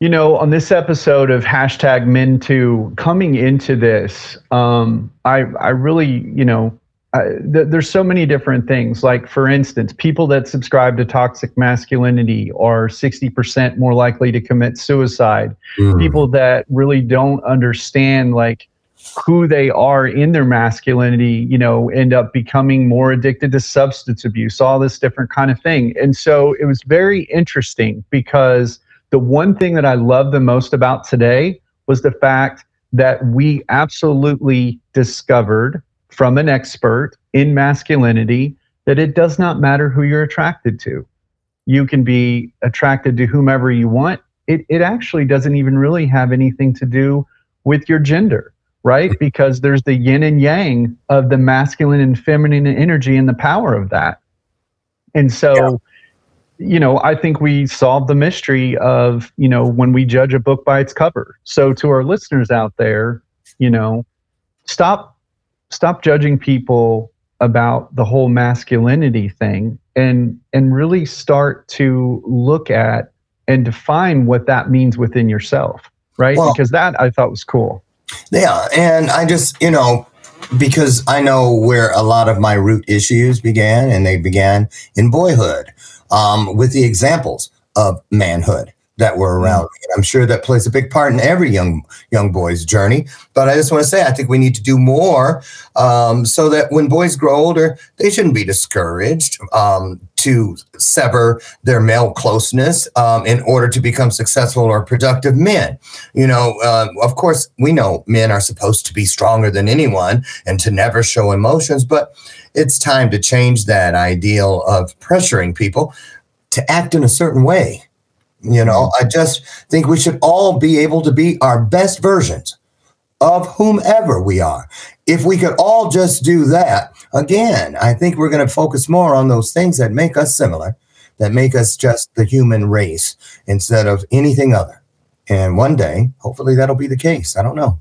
You know, on this episode of hashtag Men Too, coming into this, um, I I really, you know, I, th- there's so many different things. Like for instance, people that subscribe to toxic masculinity are 60% more likely to commit suicide. Mm. People that really don't understand like who they are in their masculinity, you know, end up becoming more addicted to substance abuse, all this different kind of thing. And so it was very interesting because the one thing that I love the most about today was the fact that we absolutely discovered from an expert in masculinity that it does not matter who you're attracted to. You can be attracted to whomever you want. It, it actually doesn't even really have anything to do with your gender, right? Because there's the yin and yang of the masculine and feminine energy and the power of that. And so you know, I think we solved the mystery of, you know, when we judge a book by its cover. So to our listeners out there, you know, stop stop judging people about the whole masculinity thing and and really start to look at and define what that means within yourself, right? Well- because that I thought was cool. Yeah, and I just, you know, because I know where a lot of my root issues began, and they began in boyhood um, with the examples of manhood that were around me. And I'm sure that plays a big part in every young young boy's journey. But I just want to say, I think we need to do more um, so that when boys grow older, they shouldn't be discouraged um, to sever their male closeness um, in order to become successful or productive men. You know, uh, of course, we know men are supposed to be stronger than anyone and to never show emotions, but it's time to change that ideal of pressuring people to act in a certain way. You know, mm-hmm. I just think we should all be able to be our best versions of whomever we are. If we could all just do that, again, I think we're going to focus more on those things that make us similar, that make us just the human race instead of anything other. And one day, hopefully, that'll be the case. I don't know.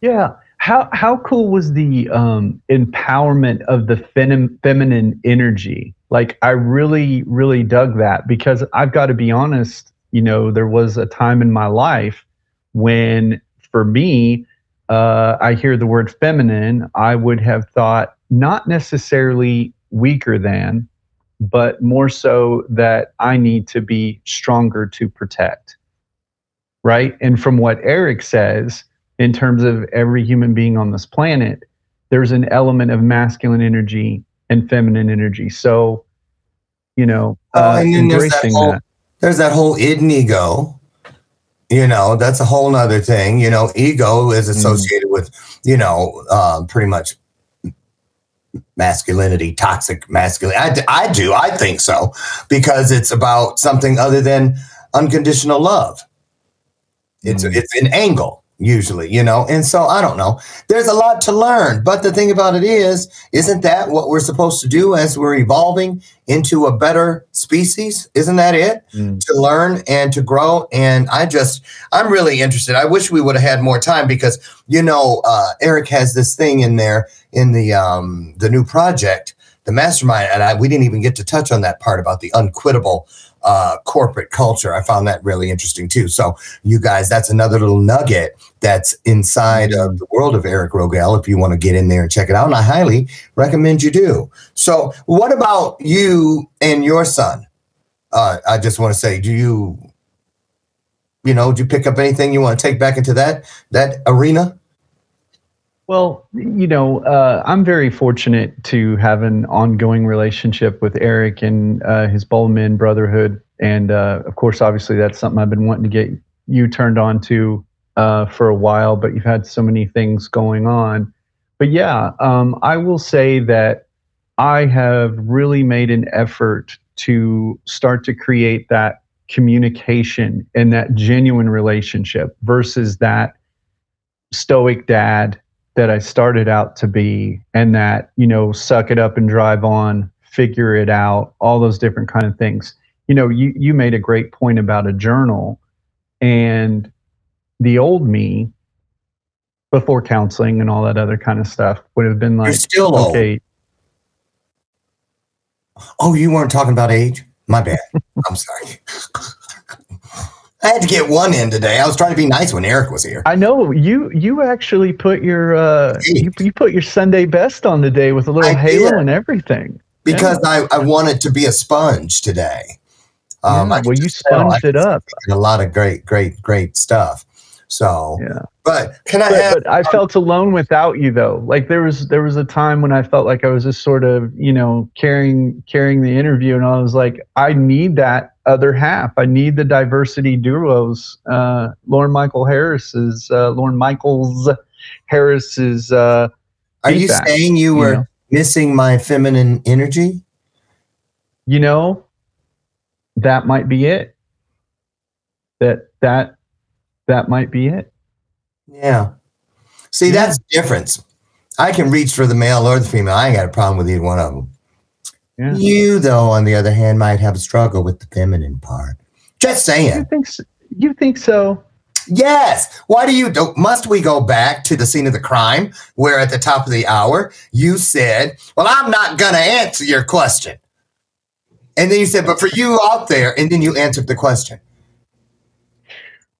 Yeah. How how cool was the um, empowerment of the fem- feminine energy? Like I really really dug that because I've got to be honest. You know, there was a time in my life when, for me, uh, I hear the word feminine, I would have thought not necessarily weaker than, but more so that I need to be stronger to protect. Right. And from what Eric says, in terms of every human being on this planet, there's an element of masculine energy and feminine energy. So, you know, Oh, uh, and then there's that whole- that. There's that whole id and ego. You know, that's a whole nother thing. You know, ego is associated with, you know, um, pretty much masculinity, toxic masculinity. I do. I think so because it's about something other than unconditional love. It's Mm. it's an angle usually, you know. And so I don't know. There's a lot to learn, but the thing about it is, isn't that what we're supposed to do as we're evolving into a better species? Isn't that it? Mm. To learn and to grow. And I just, I'm really interested. I wish we would have had more time because, you know, uh, Eric has this thing in there in the um, the new project, the mastermind, and I we didn't even get to touch on that part about the unquittable uh, corporate culture. I found that really interesting too. So, you guys, that's another little nugget that's inside of the world of Eric Rogell. If you want to get in there and check it out, and I highly recommend you do. So, what about you and your son? Uh, I just want to say, do you, you know, do you pick up anything you want to take back into that that arena? Well, you know, uh, I'm very fortunate to have an ongoing relationship with Eric and uh, his Boldman Brotherhood, and uh, of course, obviously, that's something I've been wanting to get you turned on to uh, for a while. But you've had so many things going on. But yeah, um, I will say that I have really made an effort to start to create that communication and that genuine relationship versus that stoic dad that I started out to be and that, you know, suck it up and drive on, figure it out, all those different kind of things. You know, you you made a great point about a journal and the old me before counseling and all that other kind of stuff would have been You're like still old. okay, Oh, you weren't talking about age? My bad. I'm sorry. I had to get one in today. I was trying to be nice when Eric was here. I know you you actually put your uh you, you put your Sunday best on today with a little I halo did. and everything. because I, I wanted to be a sponge today. Um, Yeah, well, you sponged it up. a lot of great, great, great stuff. So, Yeah. but can I but, have? but I felt alone without you though. Like there was there was a time when I felt like I was just sort of, you know, carrying carrying the interview and I was like, I need that other half. I need the diversity duos. Uh Loren Michael Harris is uh Loren Michaels Harris is uh are you saying you you were know? missing my feminine energy? you know, that might be it. That that that might be it. Yeah. See, Yeah. that's the difference. I can reach for the male or the female. I ain't got a problem with either one of them. Yeah. You, though, on the other hand, might have a struggle with the feminine part. Just You saying. think so? You think so? Yes. Why do you do must we go back to the scene of the crime where at the top of the hour you said, Well, I'm not gonna answer your question. And then you said, But for you out there, and then you answered the question.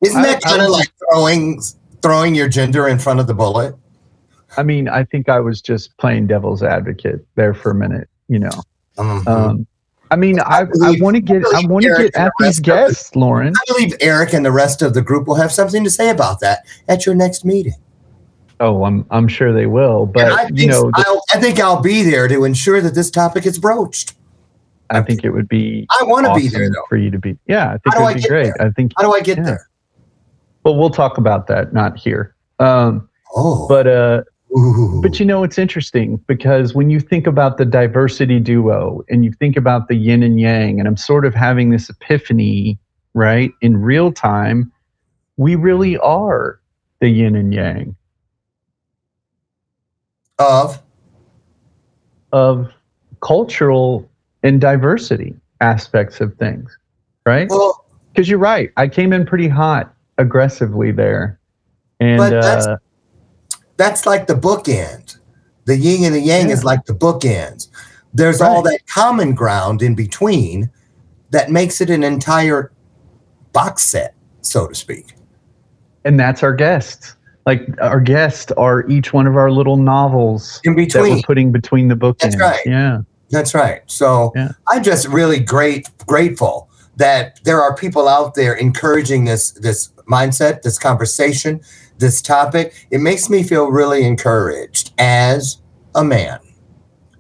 Isn't that kind of like throwing throwing your gender in front of the bullet? I mean, I think I was just playing devil's advocate there for a minute. You know, Mhm. um, I mean, I, I want to get I want to get at the these of the- guests, Loren. I believe Eric and the rest of the group will have something to say about that at your next meeting. Oh, I'm I'm sure they will, And I but you know, the, I'll, I think I'll be there to ensure that this topic is broached. I think it would be I want to awesome be there though. for you to be. Yeah, I think it would be great. I think. How do I get Yeah. there? Well, we'll talk about that, not here. Um, Oh, but uh, Ooh. But you know, it's interesting because when you think about the diversity duo and you think about the yin and yang, and I'm sort of having this epiphany, right, in real time, we really are the yin and yang of of cultural and diversity aspects of things, right? well, Because you're right. I came in pretty hot aggressively there. And But that's- uh, that's like the bookend. The yin and the yang Yeah. is like the bookends. There's all that common ground in between that makes it an entire box set, so to speak. and that's our guests. Like our guests are each one of our little novels In that we're between. putting between the bookends. That's right. Yeah. That's right. So Yeah. I'm just really great grateful that there are people out there encouraging this this mindset, this conversation, this topic. It makes me feel really encouraged as a man,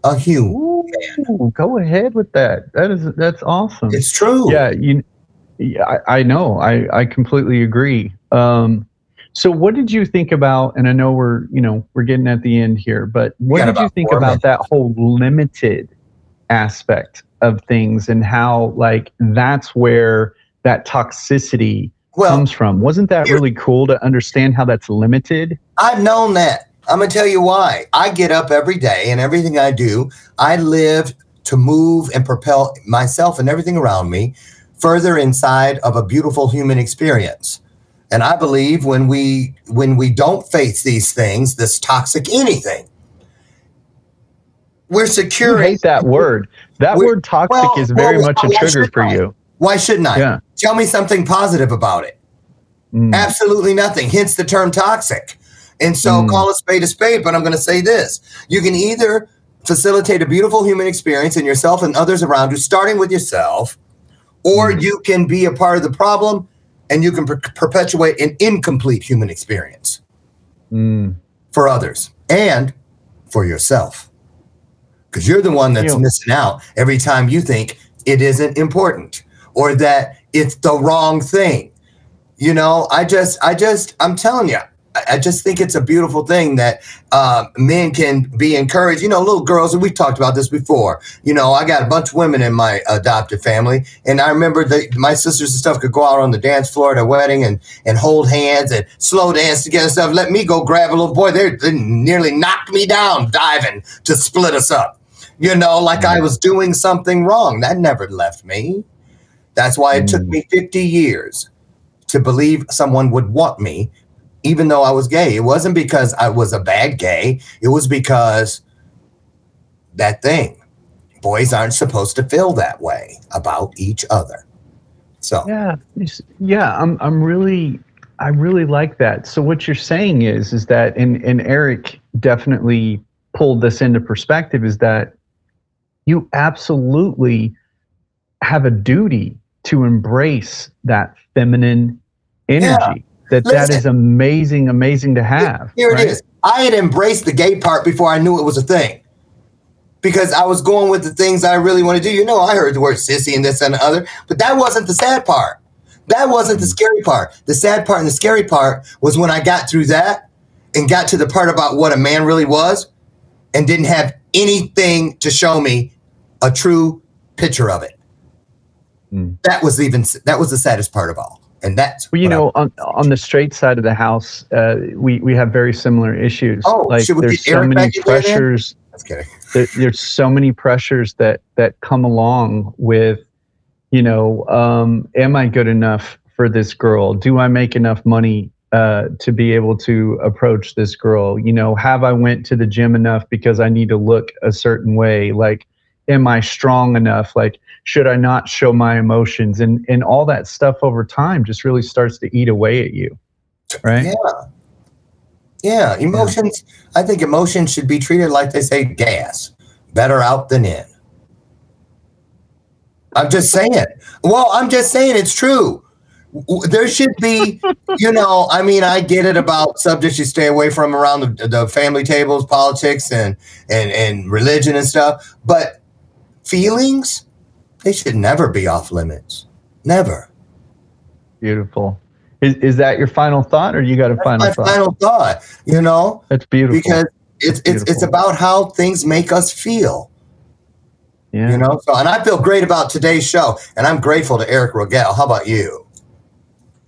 a human. Ooh, go ahead with that. That is that's awesome. It's true. yeah, you. Yeah, I, I know. I I completely agree. Um, so what did you think about? And I know we're you know we're getting at the end here, but what did you think about that whole limited aspect of things and how like that's where that toxicity Well, comes from? Wasn't that really cool to understand how that's limited? I've known that. I'm gonna tell you why. I get up every day and everything I do, I live to move and propel myself and everything around me further inside of a beautiful human experience. And I believe when we when we don't face these things, this toxic anything, we're You securing. hate that word. That word toxic well, is very well, much a trigger for I? you. Why shouldn't I? Yeah. Tell me something positive about it. Mm. Absolutely nothing. Hence the term toxic. And so Mm. call a spade a spade, but I'm going to say this. You can either facilitate a beautiful human experience in yourself and others around you, starting with yourself, or Mm. you can be a part of the problem and you can per- perpetuate an incomplete human experience Mm. for others and for yourself. Because you're the one that's Yeah. missing out every time you think it isn't important or that it's the wrong thing. You know, I just, I just, I'm telling you, I, just think it's a beautiful thing that uh, men can be encouraged. You know, little girls, and we've talked about this before. You know, I got a bunch of women in my adopted family, and I remember that my sisters and stuff could go out on the dance floor at a wedding and and hold hands and slow dance together and stuff. Let me go grab a little boy. They they nearly knocked me down diving to split us up. You know, like I was doing something wrong. That never left me. That's why it took Mm. me 50 years to believe someone would want me, even though I was gay. It wasn't because I was a bad gay, it was because that thing. Boys aren't supposed to feel that way about each other. So, Yeah, yeah. I'm I'm really I really like that. So what you're saying is is that and and Eric definitely pulled this into perspective is that you absolutely have a duty to embrace that feminine energy. That that Listen. is amazing, amazing to have. here right? it is. I had embraced the gay part before I knew it was a thing. Because I was going with the things I really want to do. You know, I heard the word sissy and this and the other, but that wasn't the sad part. That wasn't the scary part. The sad part and the scary part was when I got through that and got to the part about what a man really was and didn't have anything to show me a true picture of it. Mm. That was even that was the saddest part of all. And that's Well, you know, on, on the straight side of the house, uh, we we have very similar issues. Oh, like there's so many there pressures. Kidding. there, there's so many pressures that that come along with you know um, am i good enough for this girl do i make enough money uh, to be able to approach this girl you know have i went to the gym enough because i need to look a certain way like am i strong enough like should i not show my emotions and and all that stuff over time just really starts to eat away at you right Yeah. Yeah. Emotions, I think emotions should be treated like they say gas. Better out than in. I'm just saying. Well, I'm just saying it's true. There should be, you know, I mean, I get it about subjects you stay away from around the, the family tables, politics, and and and religion and stuff. But feelings, they should never be off limits. Never. beautiful is, is that your final thought or you got a final My thought final thought, you know, that's beautiful because it's it's it's about how things make us feel, yeah you know. So, and I feel great about today's show, and I'm grateful to Eric Rogell. How about you?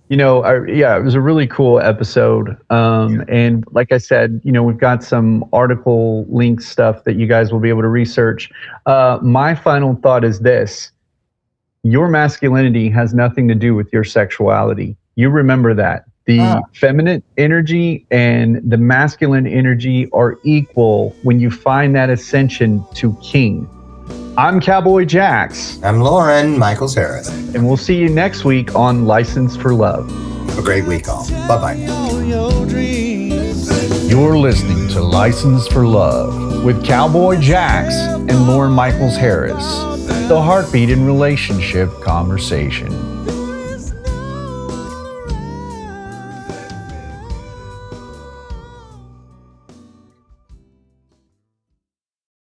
You know I, yeah it was a really cool episode. Um, and like i said you know we've got some article link stuff that you guys will be able to research. Uh, my final thought is this. Your masculinity has nothing to do with your sexuality. You remember that. The Ah. feminine energy and the masculine energy are equal when you find that ascension to king i'm cowboy jax I'm Loren Michaels Harris. and we'll see you next week on license for love Have a great week, all. Bye bye. all your dreams. You're listening to License for Love with Cowboy Jax and Loren Michaels Harris, the heartbeat in relationship conversation.